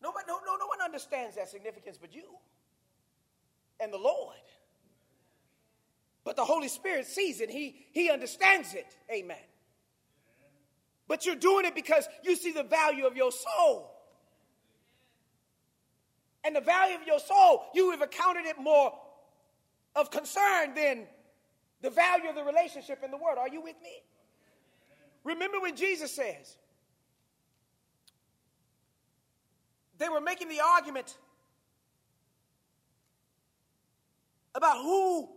Nobody, no, no, no one understands that significance but you and the Lord. But the Holy Spirit sees it, He, he understands it. Amen. But you're doing it because you see the value of your soul and the value of your soul, you have accounted it more of concern than the value of the relationship in the world. Are you with me? Remember when Jesus says, they were making the argument about who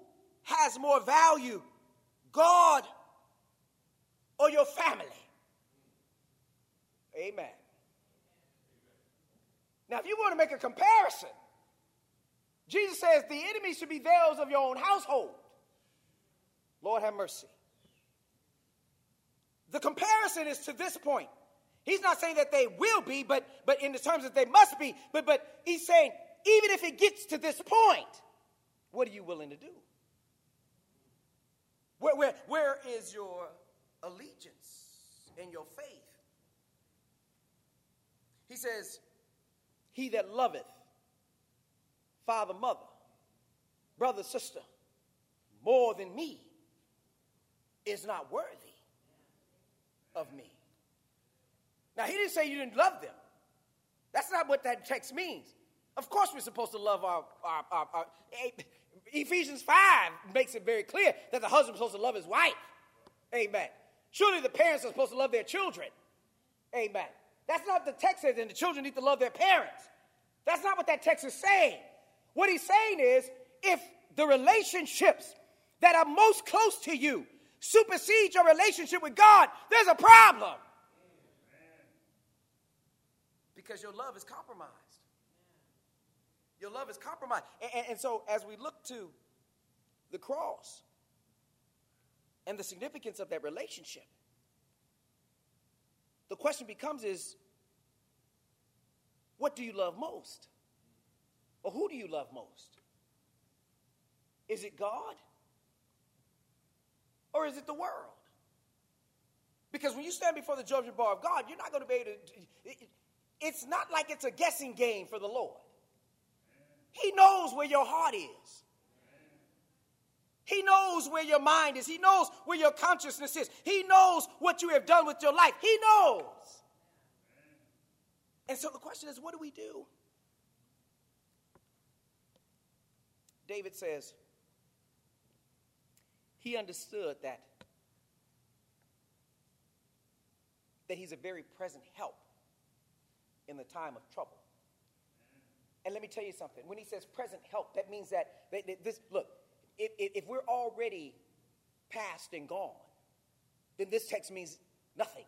has more value, God or your family. Amen. Now, if you want to make a comparison, Jesus says the enemy should be those of your own household. Lord have mercy. The comparison is to this point. He's not saying that they will be, but, but in the terms that they must be, but, but he's saying, even if it gets to this point, what are you willing to do? Where, where, where is your allegiance and your faith? He says, He that loveth father, mother, brother, sister, more than me is not worthy of me. Now, he didn't say you didn't love them. That's not what that text means. Of course, we're supposed to love our, our, our, our eh, Ephesians 5 makes it very clear that the husband is supposed to love his wife. Amen. Surely the parents are supposed to love their children. Amen. That's not the text says, and the children need to love their parents. That's not what that text is saying. What he's saying is if the relationships that are most close to you supersede your relationship with God, there's a problem. Because your love is compromised. Your love is compromised. And, and, and, so, as we look to the cross and the significance of that relationship, the question becomes is what do you love most? Or who do you love most? Is it God? Or is it the world? Because when you stand before the judgment bar of God, you're not going to be able to. It's not like it's a guessing game for the Lord. He knows where your heart is. Knows where your mind is. He knows where your consciousness is. He knows what you have done with your life. He knows. And so the question is what do we do? David says, he understood that that he's a very present help in the time of trouble. And let me tell you something. When he says present help, that means that, that, that this look, if, if we're already past and gone, then this text means nothing.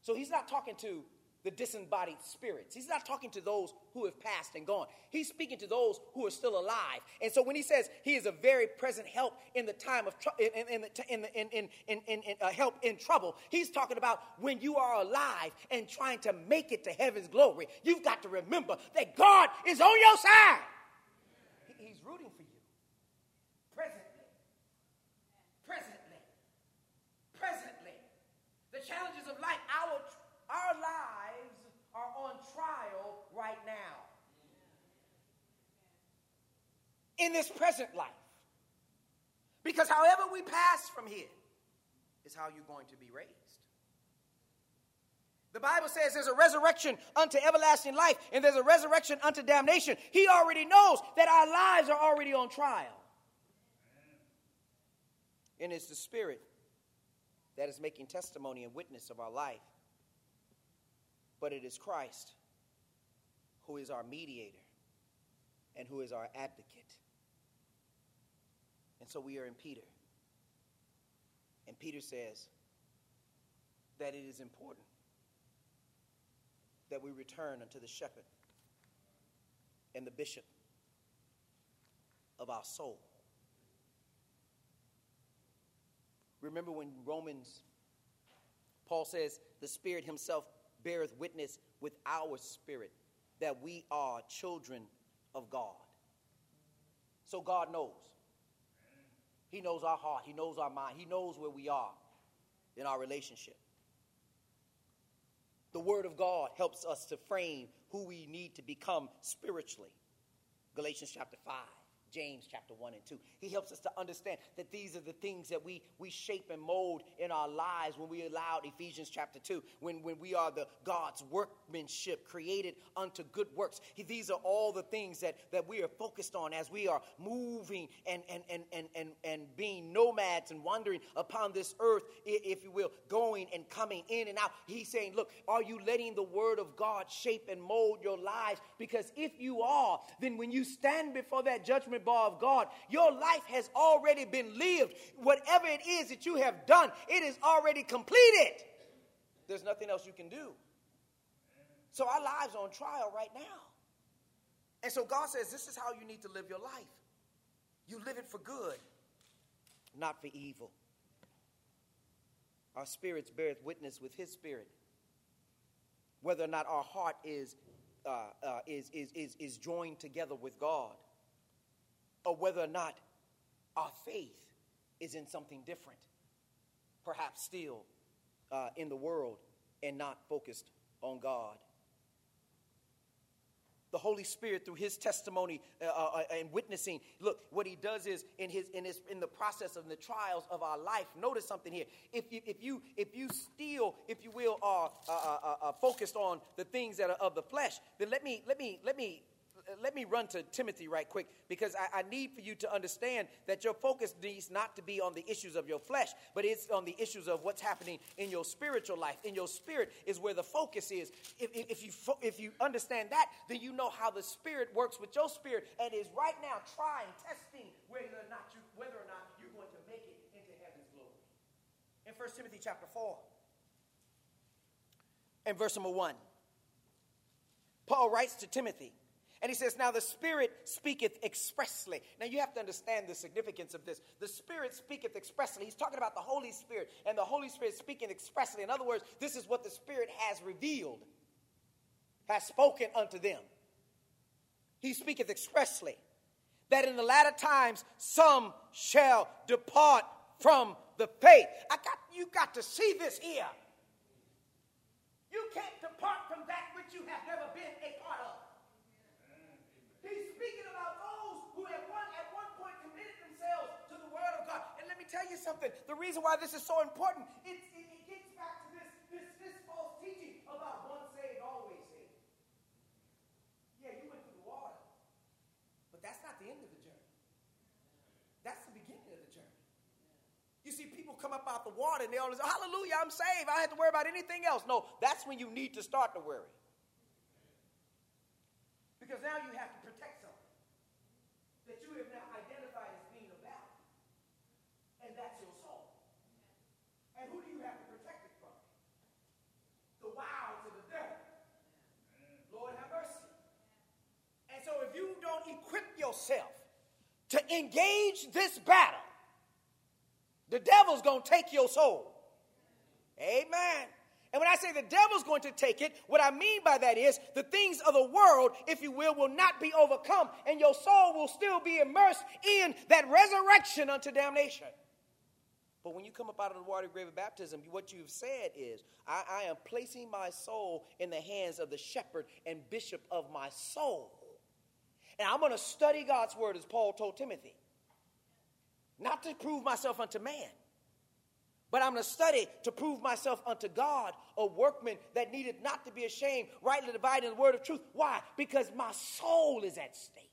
So he's not talking to the disembodied spirits. He's not talking to those who have passed and gone. He's speaking to those who are still alive. And so when he says he is a very present help in the time of trouble, in, in, in, in, in, in, in, in uh, help in trouble, he's talking about when you are alive and trying to make it to heaven's glory. You've got to remember that God is on your side. He's rooting challenges of life, our, our lives are on trial right now. In this present life. Because however we pass from here is how you're going to be raised. The Bible says there's a resurrection unto everlasting life and there's a resurrection unto damnation. He already knows that our lives are already on trial. And it's the Spirit that is making testimony and witness of our life but it is Christ who is our mediator and who is our advocate. And so we are in Peter. And Peter says that it is important that we return unto the shepherd and the bishop of our soul. Remember when Romans, Paul says, the Spirit Himself beareth witness with our spirit that we are children of God. So God knows. He knows our heart, He knows our mind, He knows where we are in our relationship. The Word of God helps us to frame who we need to become spiritually. Galatians chapter 5. James chapter 1 and 2. He helps us to understand that these are the things that we, we shape and mold in our lives when we allow Ephesians chapter 2, when, when we are the God's workmanship created unto good works. He, these are all the things that, that we are focused on as we are moving and, and, and, and, and, and being nomads and wandering upon this earth, if you will, going and coming in and out. He's saying, Look, are you letting the word of God shape and mold your lives? Because if you are, then when you stand before that judgment, bar of God. Your life has already been lived. Whatever it is that you have done, it is already completed. There's nothing else you can do. So our lives are on trial right now. And so God says, This is how you need to live your life. You live it for good, not for evil. Our spirits beareth witness with his spirit. Whether or not our heart is, uh, uh, is, is, is, is joined together with God, or whether or not our faith is in something different, perhaps still uh, in the world and not focused on God the Holy Spirit through His testimony uh, uh, uh, and witnessing. Look, what He does is in His in His in the process of the trials of our life. Notice something here. If you if you if you still, if you will, are uh, uh, uh, focused on the things that are of the flesh, then let me let me let me let me run to Timothy right quick because I, I, need for you to understand that your focus needs not to be on the issues of your flesh, but it's on the issues of what's happening in your spiritual life. In your spirit is where the focus is. If, if, if you, if you understand that, then you know how the spirit works with your spirit and is right now trying, testing whether or not, you, whether or not you're going to make it into heaven's glory. In 1 Timothy chapter 4 and verse number 1, Paul writes to Timothy, and he says, Now the Spirit speaketh expressly. Now you have to understand the significance of this. The Spirit speaketh expressly. He's talking about the Holy Spirit, and the Holy Spirit speaking expressly. In other words, this is what the Spirit has revealed, has spoken unto them. He speaketh expressly that in the latter times some shall depart from the faith. I got you got to see this here. You can't depart from that which you have never been a part of. God. And let me tell you something. The reason why this is so important, it, it, it gets back to this, this, this false teaching about once saved, always saved. Yeah, you went through the water, but that's not the end of the journey. That's the beginning of the journey. You see, people come up out the water and they always, say, hallelujah, I'm saved. I don't have to worry about anything else. No, that's when you need to start to worry. Because now you have to have now identified as being battle. And that's your soul. And who do you have to protect it from? The wiles of the devil. Lord have mercy. And so if you don't equip yourself to engage this battle, the devil's going to take your soul. Amen. And when I say the devil's going to take it, what I mean by that is the things of the world, if you will, will not be overcome, and your soul will still be immersed in that resurrection unto damnation. But when you come up out of the water grave of baptism, what you've said is, I, I am placing my soul in the hands of the shepherd and bishop of my soul. And I'm going to study God's word, as Paul told Timothy. Not to prove myself unto man, but I'm going to study to prove myself unto God, a workman that needed not to be ashamed, rightly dividing the word of truth. Why? Because my soul is at stake.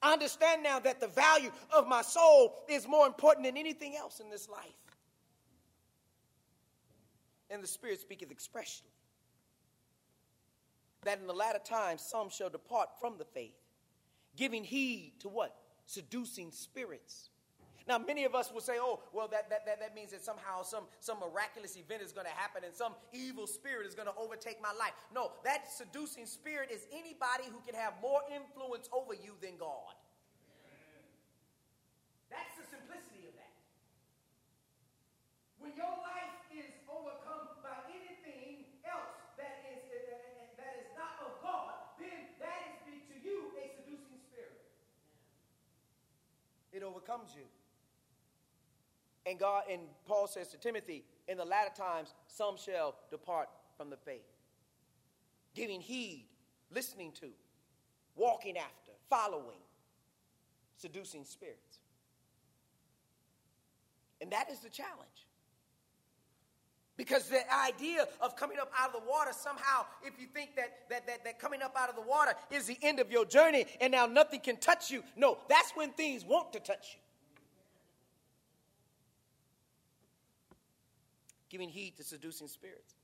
I understand now that the value of my soul is more important than anything else in this life. And the Spirit speaketh expressly that in the latter times some shall depart from the faith, giving heed to what? Seducing spirits now, many of us will say, oh, well, that, that, that, that means that somehow some, some miraculous event is going to happen and some evil spirit is going to overtake my life. No, that seducing spirit is anybody who can have more influence over you than God. That's the simplicity of that. When your life is overcome by anything else that is, that is not of God, then that is to you a seducing spirit. It overcomes you. And God and Paul says to Timothy, in the latter times some shall depart from the faith. Giving heed, listening to, walking after, following, seducing spirits. And that is the challenge. Because the idea of coming up out of the water, somehow, if you think that, that, that, that coming up out of the water is the end of your journey and now nothing can touch you, no, that's when things want to touch you. Giving heed to seducing spirits.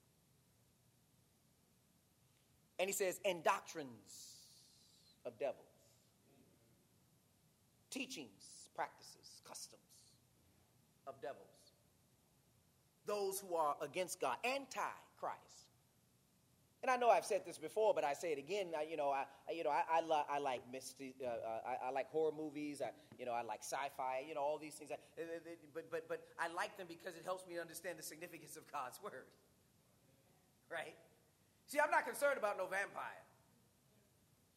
And he says, and doctrines of devils. teachings, practices, customs of devils. Those who are against God, anti. And I know I've said this before, but I say it again. I, you know, I, you know, I, I, I like misty, uh, uh, I, I, like horror movies. I, you know, I like sci-fi. You know, all these things. I, but, but, but I like them because it helps me understand the significance of God's word. Right? See, I'm not concerned about no vampire.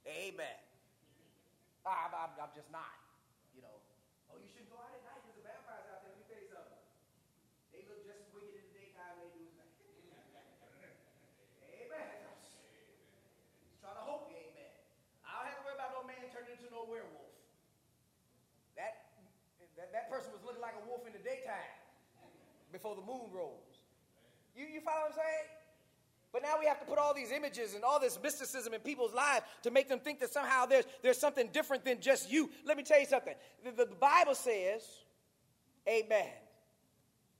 Amen. I'm, I'm, I'm just not. You know, oh, you shouldn't go out at night because the vampires out there. Let me tell you something. They look just as wicked in the daytime they do at night. amen. Just trying to hope you, amen. I don't have to worry about no man turning into no werewolf. That, that, that person was looking like a wolf in the daytime before the moon rose. You, you follow what I'm saying? But now we have to put all these images and all this mysticism in people's lives to make them think that somehow there's, there's something different than just you. Let me tell you something. The, the, Bible says, Amen.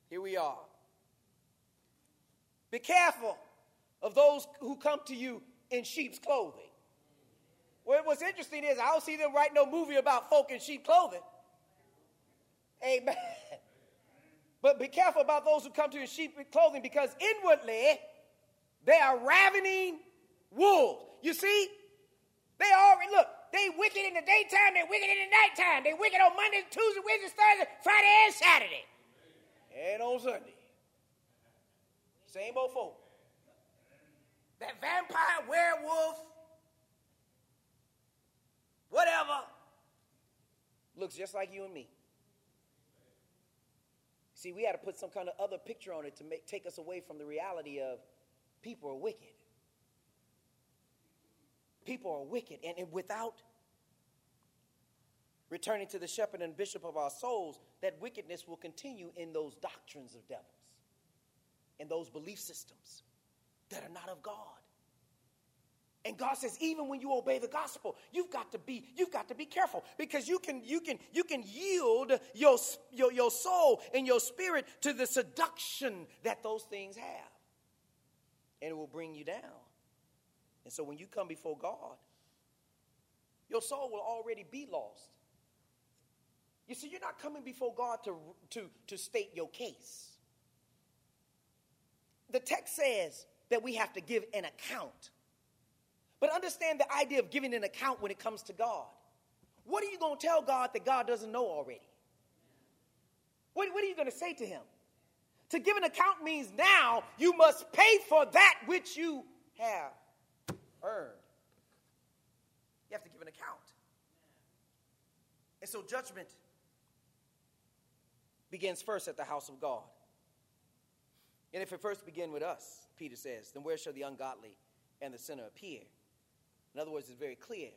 Here we are. Be careful of those who come to you in sheep's clothing. Well, what's interesting is I don't see them write no movie about folk in sheep clothing. Amen. But be careful about those who come to you sheep clothing because inwardly, they are ravening wolves. You see? They already, look, they wicked in the daytime, they wicked in the nighttime. They wicked on Monday, Tuesday, Wednesday, Thursday, Friday, and Saturday. And on Sunday. Same old folk. That vampire, werewolf, whatever, looks just like you and me. See, we had to put some kind of other picture on it to make, take us away from the reality of people are wicked. People are wicked. And, and without returning to the shepherd and bishop of our souls, that wickedness will continue in those doctrines of devils, in those belief systems that are not of God. And God says, even when you obey the gospel, you've got to be, you've got to be careful because you can, you can, you can yield your, your, your soul and your spirit to the seduction that those things have and it will bring you down. And so when you come before God, your soul will already be lost. You see, you're not coming before God to, to, to state your case. The text says that we have to give an account. But understand the idea of giving an account when it comes to God. What are you going to tell God that God doesn't know already? What, what are you going to say to Him? To give an account means now you must pay for that which you have earned. You have to give an account. And so judgment begins first at the house of God. And if it first begin with us, Peter says, then where shall the ungodly and the sinner appear? In other words, it's very clear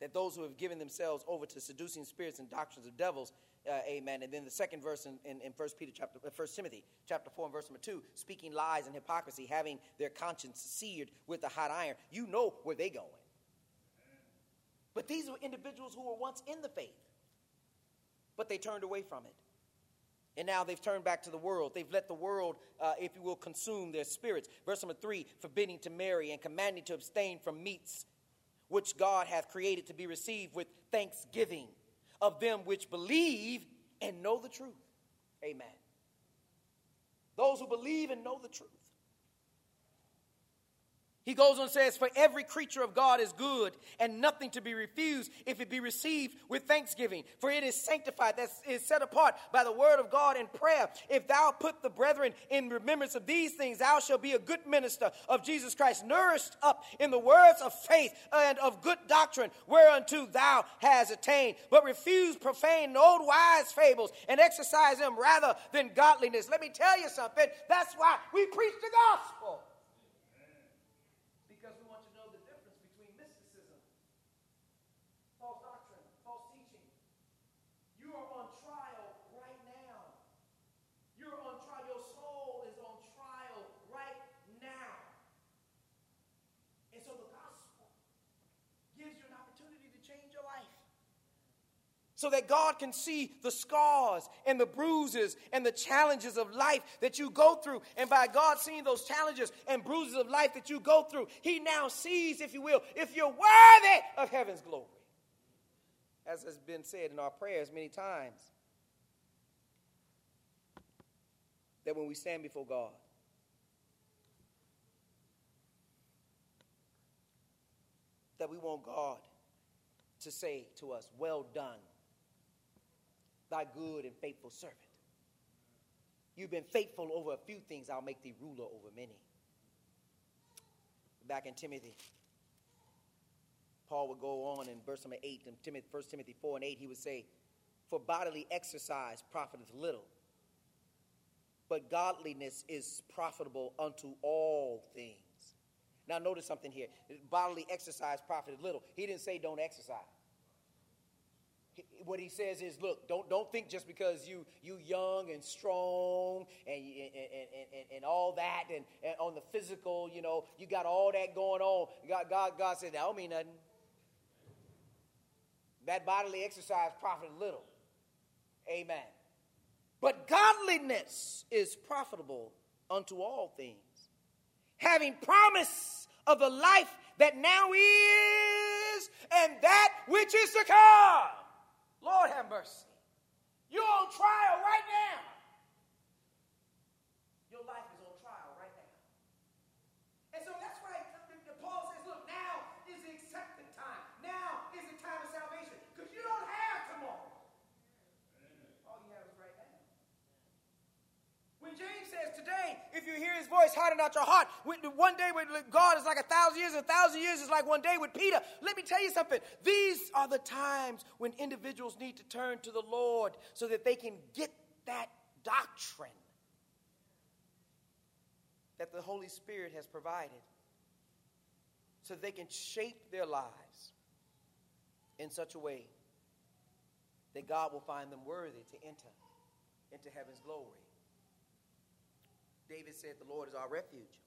that those who have given themselves over to seducing spirits and doctrines of devils uh, amen. And then the second verse in, in, in 1 Peter chapter, uh, 1 Timothy chapter 4 and verse number 2, speaking lies and hypocrisy, having their conscience seared with a hot iron. You know where they're going. But these were individuals who were once in the faith, but they turned away from it. And now they've turned back to the world. They've let the world, uh, if you will, consume their spirits. Verse number three, forbidding to marry and commanding to abstain from meats which God hath created to be received with thanksgiving of them which believe and know the truth. Amen. Those who believe and know the truth. He goes on and says, For every creature of God is good, and nothing to be refused if it be received with thanksgiving. For it is sanctified, that is set apart by the word of God and prayer. If thou put the brethren in remembrance of these things, thou shalt be a good minister of Jesus Christ, nourished up in the words of faith and of good doctrine, whereunto thou hast attained. But refuse profane and old wise fables, and exercise them rather than godliness. Let me tell you something. That's why we preach the gospel. So that God can see the scars and the bruises and the challenges of life that you go through. And by God seeing those challenges and bruises of life that you go through, He now sees, if you will, if you're worthy of heaven's glory. as has been said in our prayers many times, that when we stand before God, that we want God to say to us, Well done, thy good and faithful servant. You've been faithful over a few things, I'll make thee ruler over many. Back in Timothy, Paul would go on in verse number 8, in Timothy, 1 Timothy 4 and 8, he would say, For bodily exercise profiteth little, but godliness is profitable unto all things. Now, notice something here. Bodily exercise profited little. He didn't say don't exercise what he says is look don't don't think just because you you young and strong and and, and, and, and all that and, and, on the physical you know you got all that going on. God god god said that don't mean nothing. That bodily exercise profited little. Amen. But godliness is profitable unto all things having promise of the life that now is and that which is to come Lord have mercy. You're on trial right now. Your life is on trial right now. And so that's why Paul says, look, now is the accepted time. Now is the time of salvation. Because you don't have tomorrow. All you have is right now. When James says today, if you hear his voice, harden not your heart. One day with God is like a thousand years, a thousand years is like one day with Peter. Let me tell you something. These are the times when individuals need to turn to the Lord so that they can get that doctrine that the Holy Spirit has provided so they can shape their lives in such a way that God will find them worthy to enter into heaven's glory. David said, The Lord is our refuge,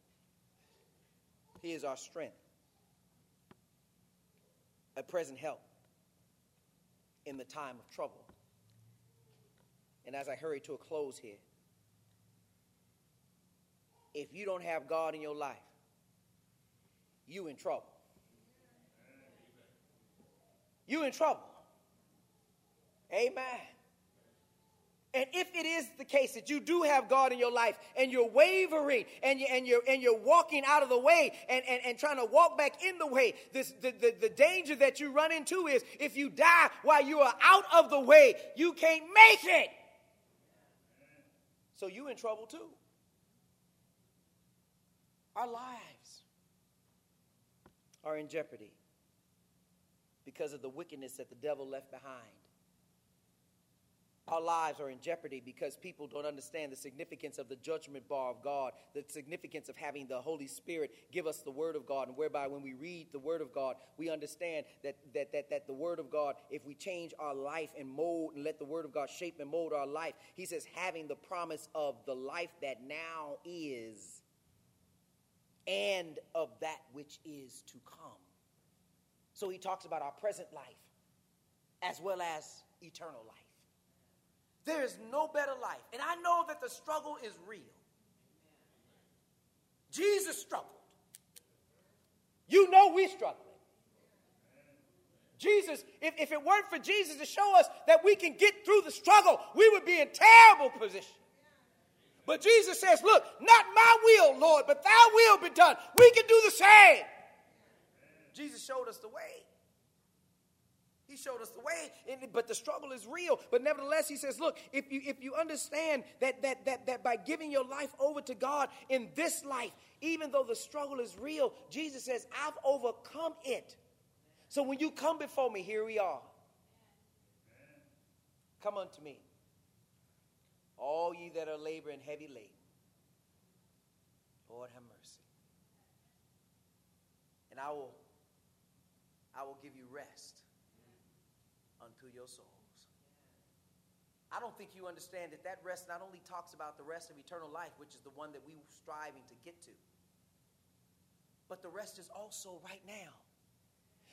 He is our strength, a present help in the time of trouble. And as I hurry to a close here, if you don't have God in your life, you in trouble. You in trouble. Amen. And if it is the case that you do have God in your life and you're wavering and, you, and, you're, and you're walking out of the way and, and, and trying to walk back in the way, this, the, the, the danger that you run into is if you die while you are out of the way, you can't make it. So you in trouble too. Our lives are in jeopardy because of the wickedness that the devil left behind our lives are in jeopardy because people don't understand the significance of the judgment bar of God, the significance of having the Holy Spirit give us the Word of God, and whereby when we read the Word of God, we understand that, that, that, that the Word of God, if we change our life and mold and let the Word of God shape and mold our life, He says, having the promise of the life that now is and of that which is to come. So He talks about our present life as well as eternal life. There is no better life. And I know that the struggle is real. Jesus struggled. You know we struggling. Jesus, if, if it weren't for Jesus to show us that we can get through the struggle, we would be in terrible position. But Jesus says, Look, not my will, Lord, but thy will be done. We can do the same. Jesus showed us the way. He showed us the way, but the struggle is real. But nevertheless, he says, look, if you if you understand that that that that by giving your life over to God in this life, even though the struggle is real, Jesus says, I've overcome it. So when you come before me, here we are. Come unto me, all ye that are laboring heavy laden. Lord have mercy. And I will I will give you rest your souls. I don't think you understand that that rest not only talks about the rest of eternal life, which is the one that we're striving to get to, but the rest is also right now.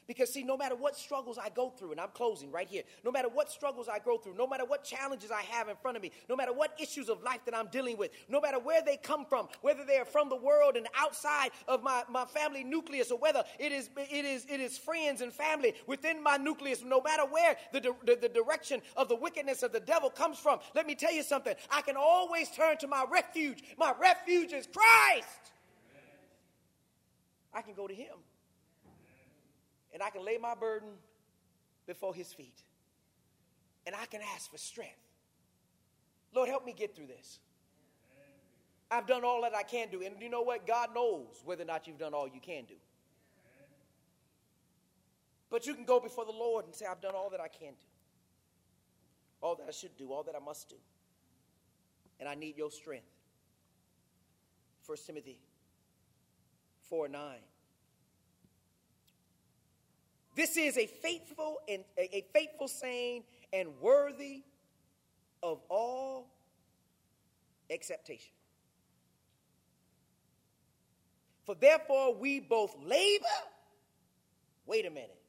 Because, see, no matter what struggles I go through, and I'm closing right here, no matter what struggles I go through, no matter what challenges I have in front of me, no matter what issues of life that I'm dealing with, no matter where they come from, whether they are from the world and outside of my, my family nucleus, or whether it is, it, is, it is friends and family within my nucleus, no matter where the, the, the direction of the wickedness of the devil comes from, let me tell you something. I can always turn to my refuge. My refuge is Christ. I can go to him and I can lay my burden before his feet. And I can ask for strength. Lord, help me get through this. I've done all that I can do. And you know what? God knows whether or not you've done all you can do. But you can go before the Lord and say, I've done all that I can do, all that I should do, all that I must do. And I need your strength. 1 Timothy 4 9. This is a faithful and a faithful saying and worthy of all acceptation. For therefore we both labor. Wait a minute.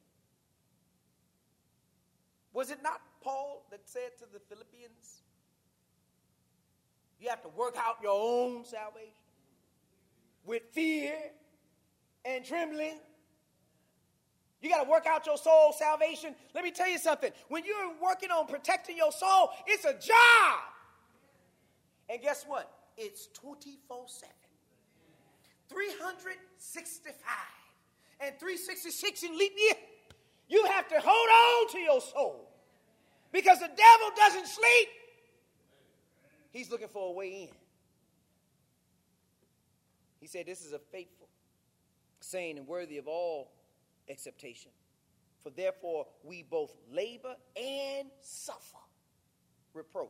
Was it not Paul that said to the Philippians, you have to work out your own salvation with fear and trembling? You got to work out your soul salvation. Let me tell you something. When you're working on protecting your soul, it's a job. And guess what? It's 24 7. 365 and 366 in leap year. You have to hold on to your soul because the devil doesn't sleep. He's looking for a way in. He said, This is a faithful saying and worthy of all acceptation. For therefore we both labor and suffer reproach.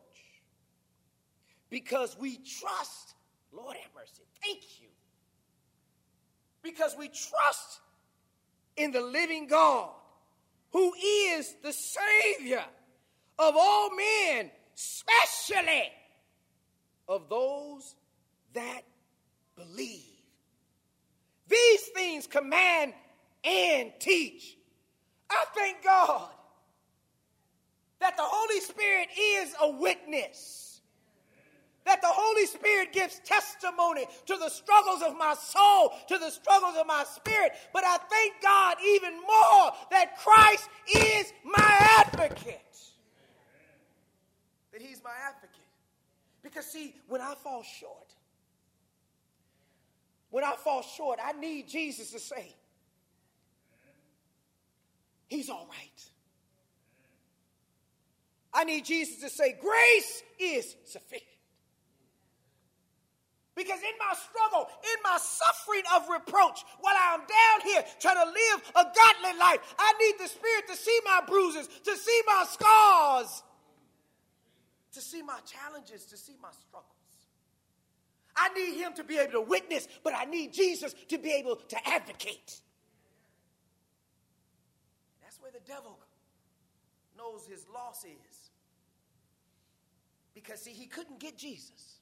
Because we trust, Lord have mercy, thank you. Because we trust in the living God, who is the Savior of all men, especially of those that believe. These things command and teach. I thank God that the Holy Spirit is a witness. That the Holy Spirit gives testimony to the struggles of my soul, to the struggles of my spirit. But I thank God even more that Christ is my advocate. That He's my advocate. Because, see, when I fall short, when I fall short, I need Jesus to say, He's all right. I need Jesus to say, Grace is sufficient. Because in my struggle, in my suffering of reproach, while I'm down here trying to live a godly life, I need the Spirit to see my bruises, to see my scars, to see my challenges, to see my struggles. I need Him to be able to witness, but I need Jesus to be able to advocate the devil knows his loss is. Because, see, he couldn't get Jesus.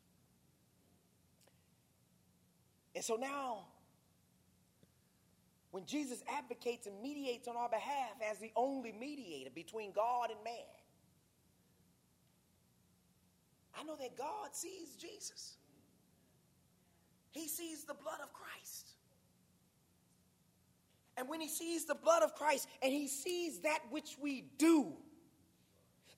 And so now, when Jesus advocates and mediates on our behalf as the only mediator between God and man, I know that God sees Jesus. He sees the blood of Christ. And when he sees the blood of Christ and he sees that which we do,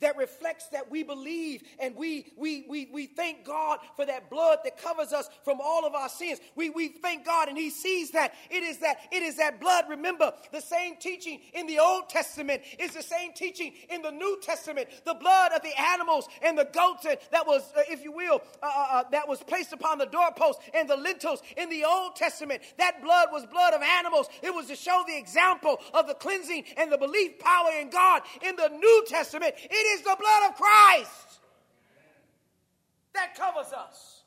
that reflects that we believe and we, we, we, we thank God for that blood that covers us from all of our sins. We, we thank God and he sees that. It is that it is that blood. Remember, the same teaching in the Old Testament is the same teaching in the New Testament. The blood of the animals and the goats that was, uh, if you will, uh, uh, uh, that was placed upon the doorpost and the lintels in the Old Testament. That blood was blood of animals. It was to show the example of the cleansing and the belief power in God. In the New Testament, it is the blood of Christ that covers us.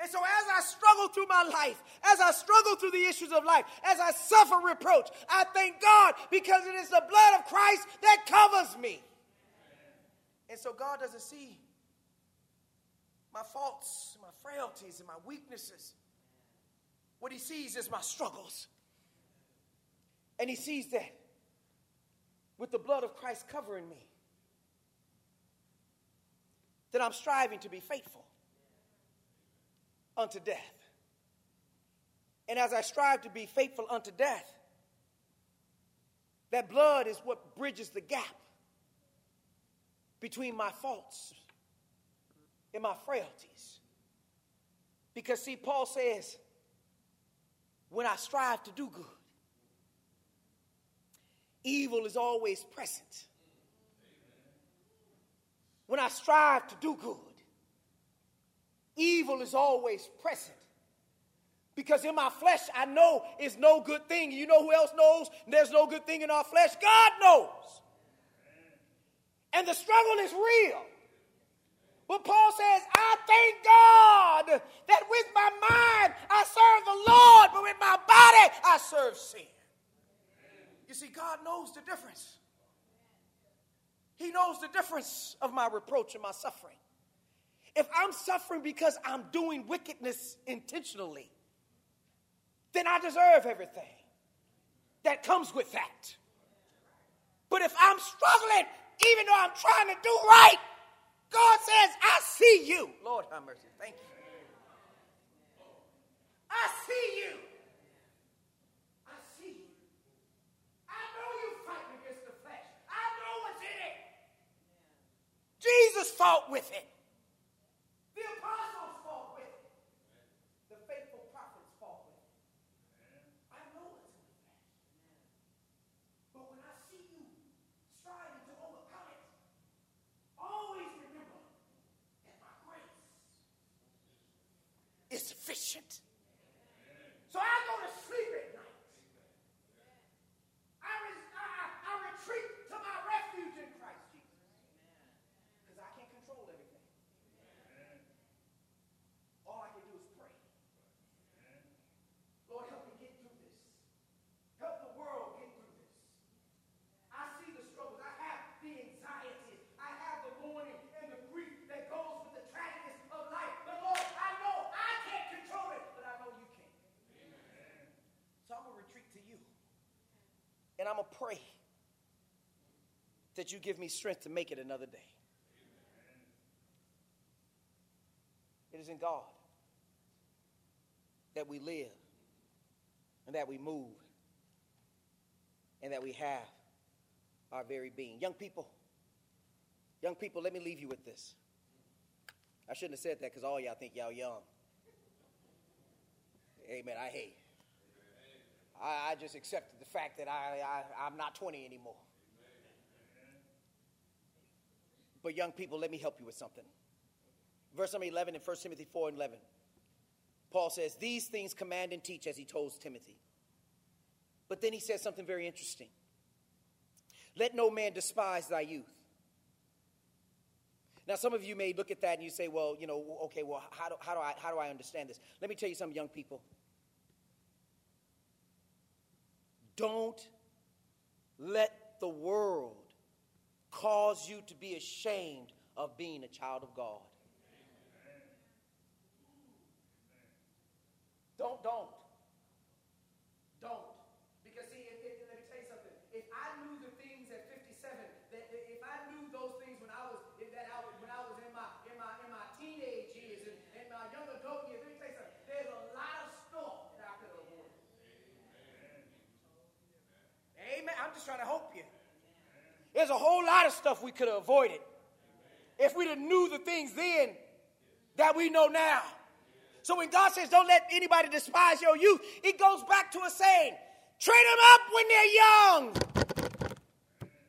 And so, as I struggle through my life, as I struggle through the issues of life, as I suffer reproach, I thank God because it is the blood of Christ that covers me. And so, God doesn't see my faults, my frailties, and my weaknesses. What He sees is my struggles. And he sees that with the blood of Christ covering me, that I'm striving to be faithful unto death. And as I strive to be faithful unto death, that blood is what bridges the gap between my faults and my frailties. Because, see, Paul says, when I strive to do good, evil is always present. When I strive to do good, evil is always present. Because in my flesh, I know it's no good thing. You know who else knows there's no good thing in our flesh? God knows. And the struggle is real. But Paul says, I thank God that with my mind I serve the Lord, but with my body I serve sin. You see, God knows the difference. He knows the difference of my reproach and my suffering. If I'm suffering because I'm doing wickedness intentionally, then I deserve everything that comes with that. But if I'm struggling, even though I'm trying to do right, God says, I see you. Lord have mercy. Thank you. I see you. I see you. I know you fighting against the flesh. I know what's in it. Jesus fought with it. The apostles fought with it. The faithful prophets fought with it. I know what's in the. But when I see you striving to overcome it, always remember that my grace is sufficient. So I go to sleep at night. I, res- I, I- I retreat to my refuge in Christ Jesus. Because I can't control everything. All I can do is pray. Lord, help me get through this. Help the world get through this. I see the struggles. I have the anxiety. I have the mourning and the grief that goes with the tragedies of life. But Lord, I know I can't control it, but I know you can. So I'm going to retreat to you. And I'm to pray that you give me strength to make it another day. It is in God that we live and that we move and that we have our very being. Young people, young people, let me leave you with this. I shouldn't have said that because all y'all think y'all young. Amen. I hate. I, I just accepted the fact that I, I, I'm not 20 anymore. But young people, let me help you with something. Verse number 11 in 1 Timothy 4 and 11. Paul says, These things command and teach as he told Timothy. But then he says something very interesting. Let no man despise thy youth. Now, some of you may look at that and you say, well, you know, okay, well, how do, how do, I, how do I understand this? Let me tell you something, young people. Don't let the world cause you to be ashamed of being a child of God. Don't, don't. Because see, if, if, let me tell you something. If I knew the things at 57, that if I knew those things when I was if that I was when I was in my in my in my teenage years and, and my young adult years, let me tell you something. There's a lot of stuff that I could have avoided. Amen. I'm just trying to help you. There's a whole lot of stuff we could have avoided if we'd have knew the things then that we know now. So when God says, don't let anybody despise your youth, it goes back to a saying, train them up when they're young.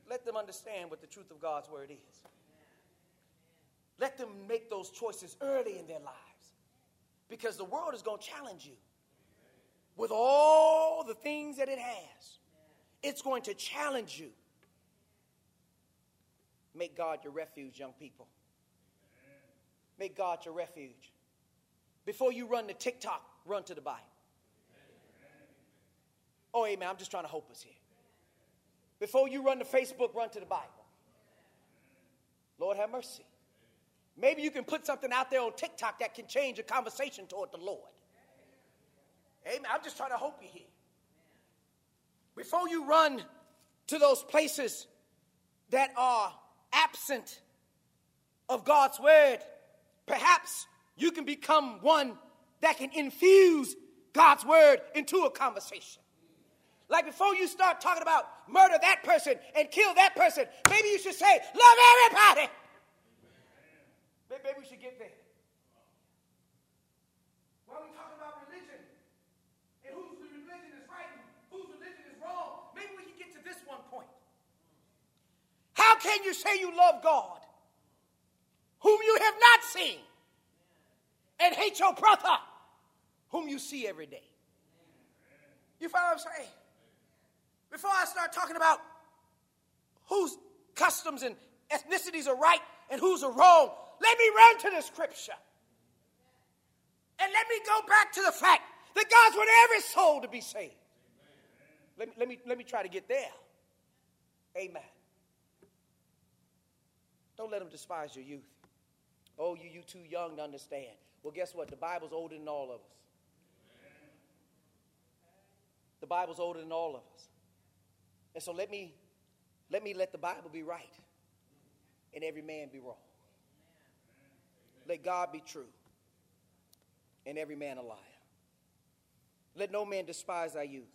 Let them understand what the truth of God's word is. Let them make those choices early in their lives. Because the world is going to challenge you with all the things that it has. It's going to challenge you. Make God your refuge, young people. Make God your refuge. Before you run to TikTok, run to the Bible. Oh, amen. I'm just trying to hope us here. Before you run to Facebook, run to the Bible. Lord have mercy. Maybe you can put something out there on TikTok that can change a conversation toward the Lord. Amen. I'm just trying to hope you here. before you run to those places that are absent of God's word, perhaps you can become one that can infuse God's word into a conversation. Like before you start talking about murder that person and kill that person, maybe you should say, love everybody. Maybe we should get there. While we talk about religion and whose religion is right and whose religion is wrong, maybe we can get to this one point. How can you say you love God whom you have not seen and hate your brother whom you see every day? You follow what I'm saying? Before I start talking about whose customs and ethnicities are right and whose are wrong, let me run to the scripture. And let me go back to the fact that God's want every soul to be saved. Let me, let me, let me try to get there. Amen. Don't let them despise your youth. Oh, you, you too young to understand. Well, guess what? The Bible's older than all of us. The Bible's older than all of us. And so let me let me let the Bible be right and every man be wrong. Let God be true and every man a liar. Let no man despise thy youth,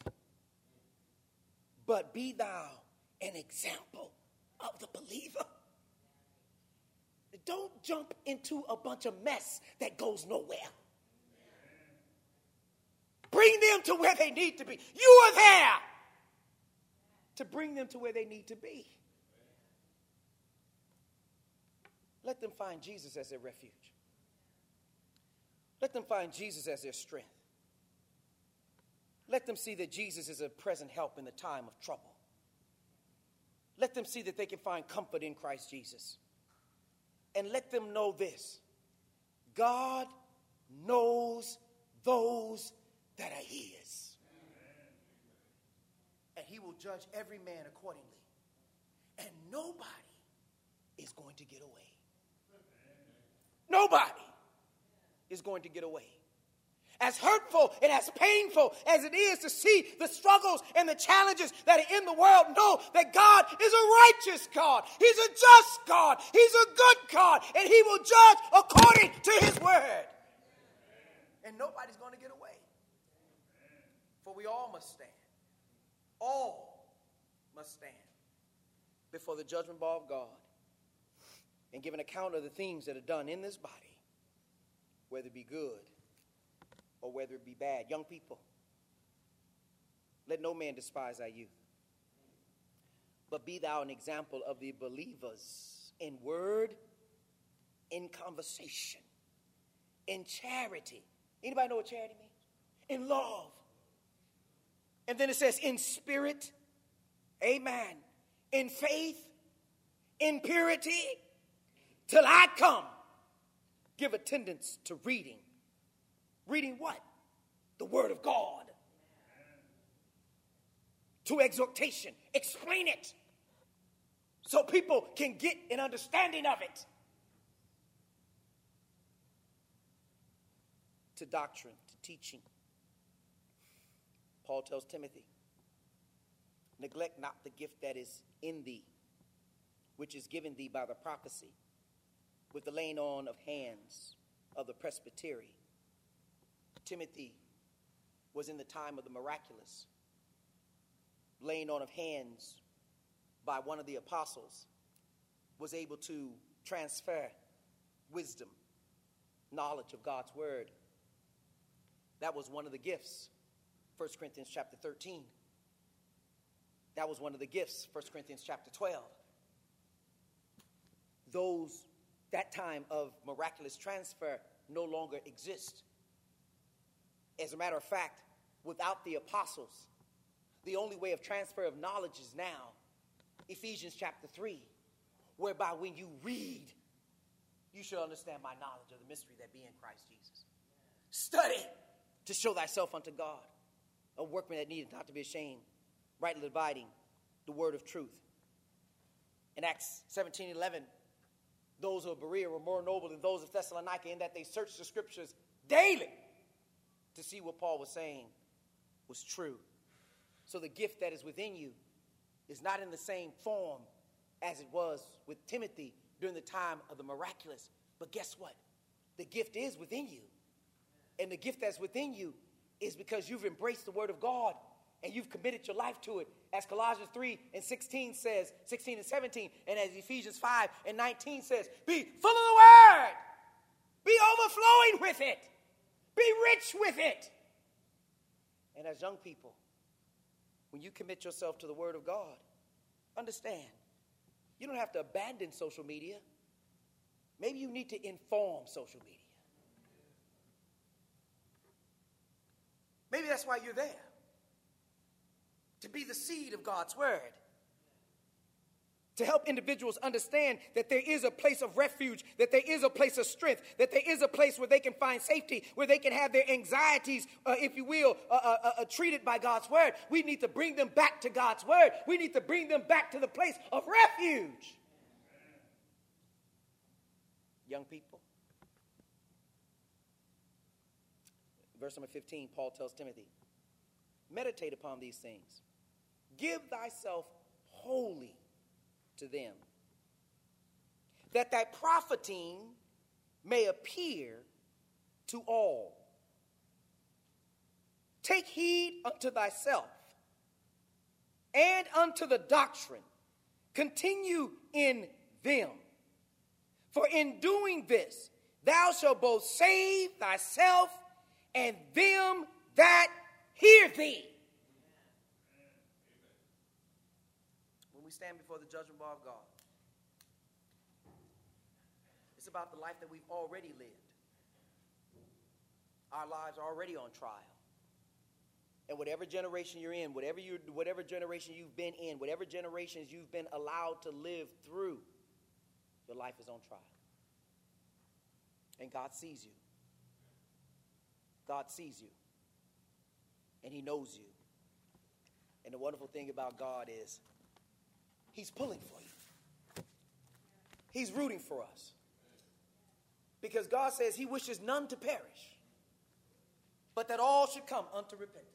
but be thou an example of the believer. Don't jump into a bunch of mess that goes nowhere. Bring them to where they need to be. You are there to bring them to where they need to be. Let them find Jesus as their refuge. Let them find Jesus as their strength. Let them see that Jesus is a present help in the time of trouble. Let them see that they can find comfort in Christ Jesus. And let them know this God knows those that are His and he will judge every man accordingly. And nobody is going to get away. Nobody is going to get away. As hurtful and as painful as it is to see the struggles and the challenges that are in the world, know that God is a righteous God. He's a just God. He's a good God. And He will judge according to His word. And nobody's going to get away. For we all must stand all must stand before the judgment bar of God and give an account of the things that are done in this body, whether it be good or whether it be bad. Young people, let no man despise thy youth, but be thou an example of the believers in word, in conversation, in charity. Anybody know what charity means? In love and then it says, in spirit, amen, in faith, in purity, till I come. Give attendance to reading. Reading what? The Word of God. To exhortation. Explain it so people can get an understanding of it. To doctrine, to teaching. Paul tells Timothy, neglect not the gift that is in thee, which is given thee by the prophecy, with the laying on of hands of the presbytery. Timothy was in the time of the miraculous, laying on of hands by one of the apostles, was able to transfer wisdom, knowledge of God's word. That was one of the gifts 1 Corinthians chapter 13. That was one of the gifts, 1 Corinthians chapter 12. Those, that time of miraculous transfer no longer exist. As a matter of fact, without the apostles, the only way of transfer of knowledge is now Ephesians chapter 3, whereby when you read, you shall understand my knowledge of the mystery that be in Christ Jesus. Study to show thyself unto God a workman that needeth not to be ashamed, rightly dividing the word of truth. In Acts 17 11, those of Berea were more noble than those of Thessalonica in that they searched the scriptures daily to see what Paul was saying was true. So the gift that is within you is not in the same form as it was with Timothy during the time of the miraculous. But guess what? The gift is within you. And the gift that's within you is because you've embraced the word of God and you've committed your life to it. As Colossians 3 and 16 says, 16 and 17, and as Ephesians 5 and 19 says, be full of the word, be overflowing with it, be rich with it. And as young people, when you commit yourself to the word of God, understand, you don't have to abandon social media. Maybe you need to inform social media. Maybe that's why you're there to be the seed of God's word. To help individuals understand that there is a place of refuge, that there is a place of strength, that there is a place where they can find safety, where they can have their anxieties, uh, if you will, uh, uh, uh, uh treated by God's word. We need to bring them back to God's word. We need to bring them back to the place of refuge. Young people. Verse number 15, Paul tells Timothy, meditate upon these things Give thyself wholly to them, that thy profiting may appear to all. Take heed unto thyself and unto the doctrine. Continue in them. For in doing this, thou shalt both save thyself and them that hear thee. Stand before the judgment bar of God. It's about the life that we've already lived. Our lives are already on trial. And whatever generation you're in, whatever you whatever generation you've been in, whatever generations you've been allowed to live through, your life is on trial. And God sees you. God sees you. And He knows you. And the wonderful thing about God is He's pulling for you. He's rooting for us. Because God says He wishes none to perish, but that all should come unto repentance.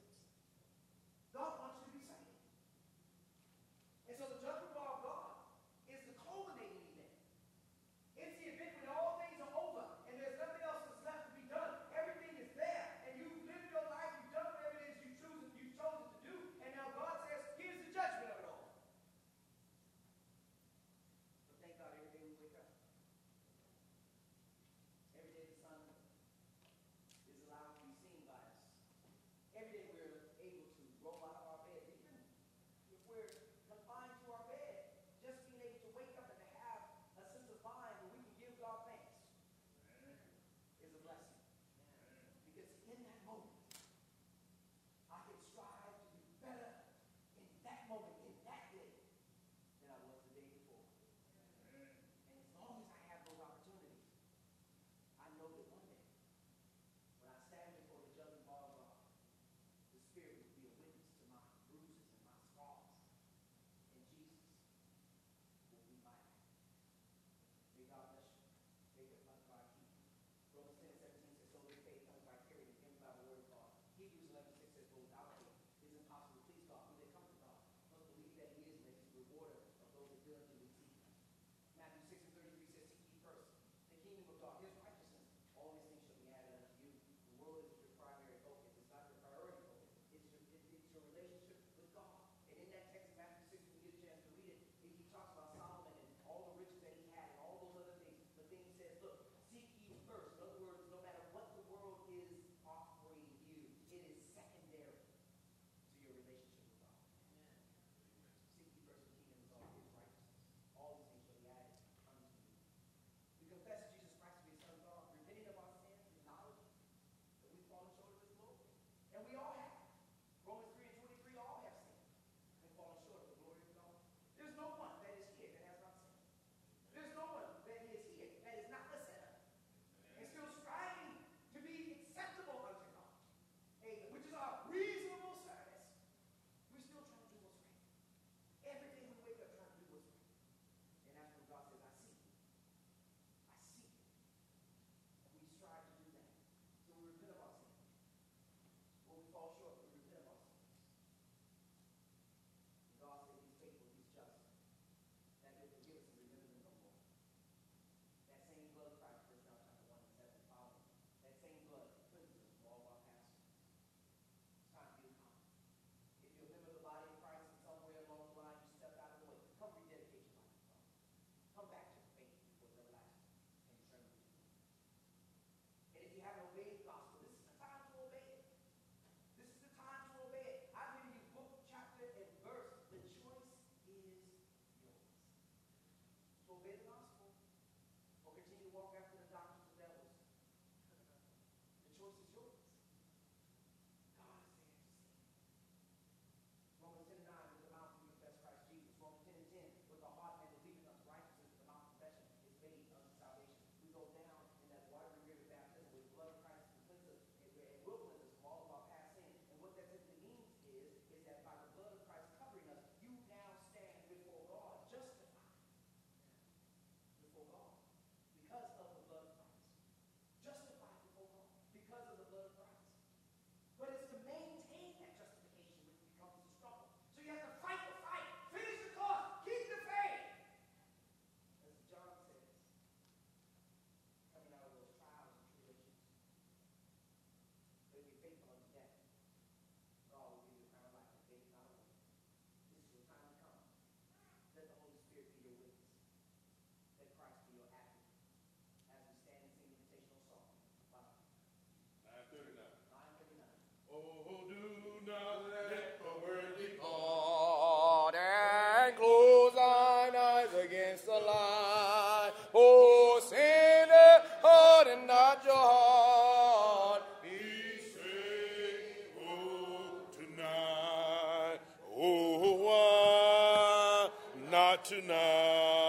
since the lie. Oh, sinner, harden not your heart. Be saved, tonight. Oh, why not tonight?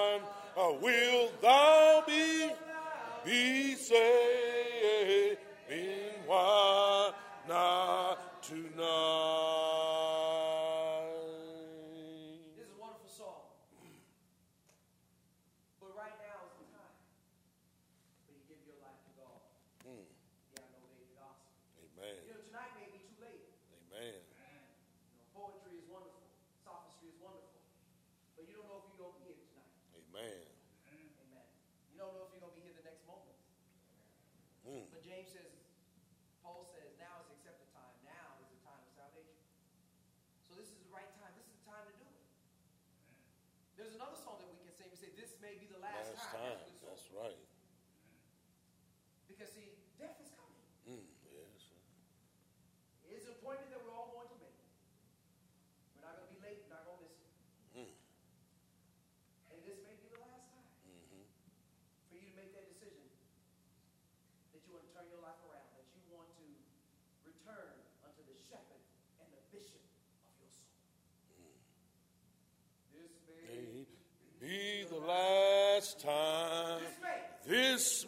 be saved.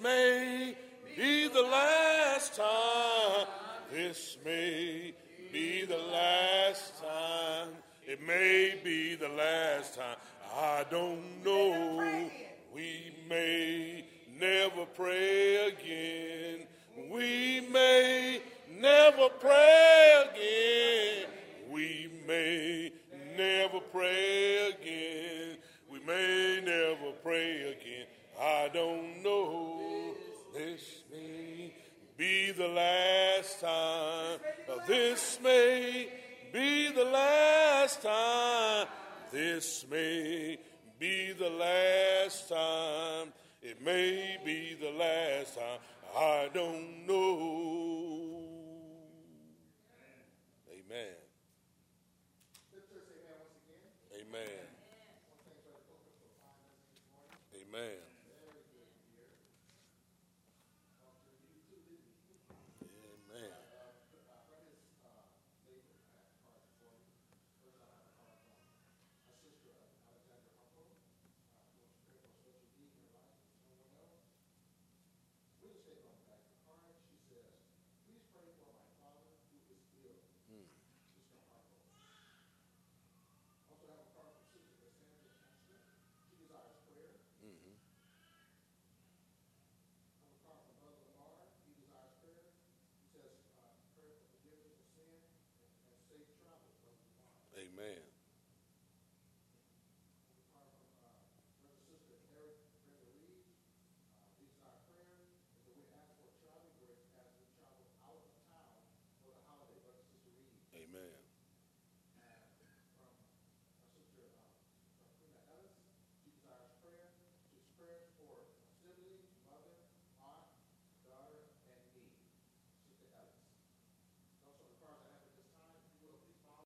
May be the last time. This may be the last time. It may be the last time. I don't know. We may never pray again. We may never pray again. We may never pray again. May never pray again. I don't know. This may be the last time. This may be the last time. This may be the last time. It may be the last time. I don't know. Amen.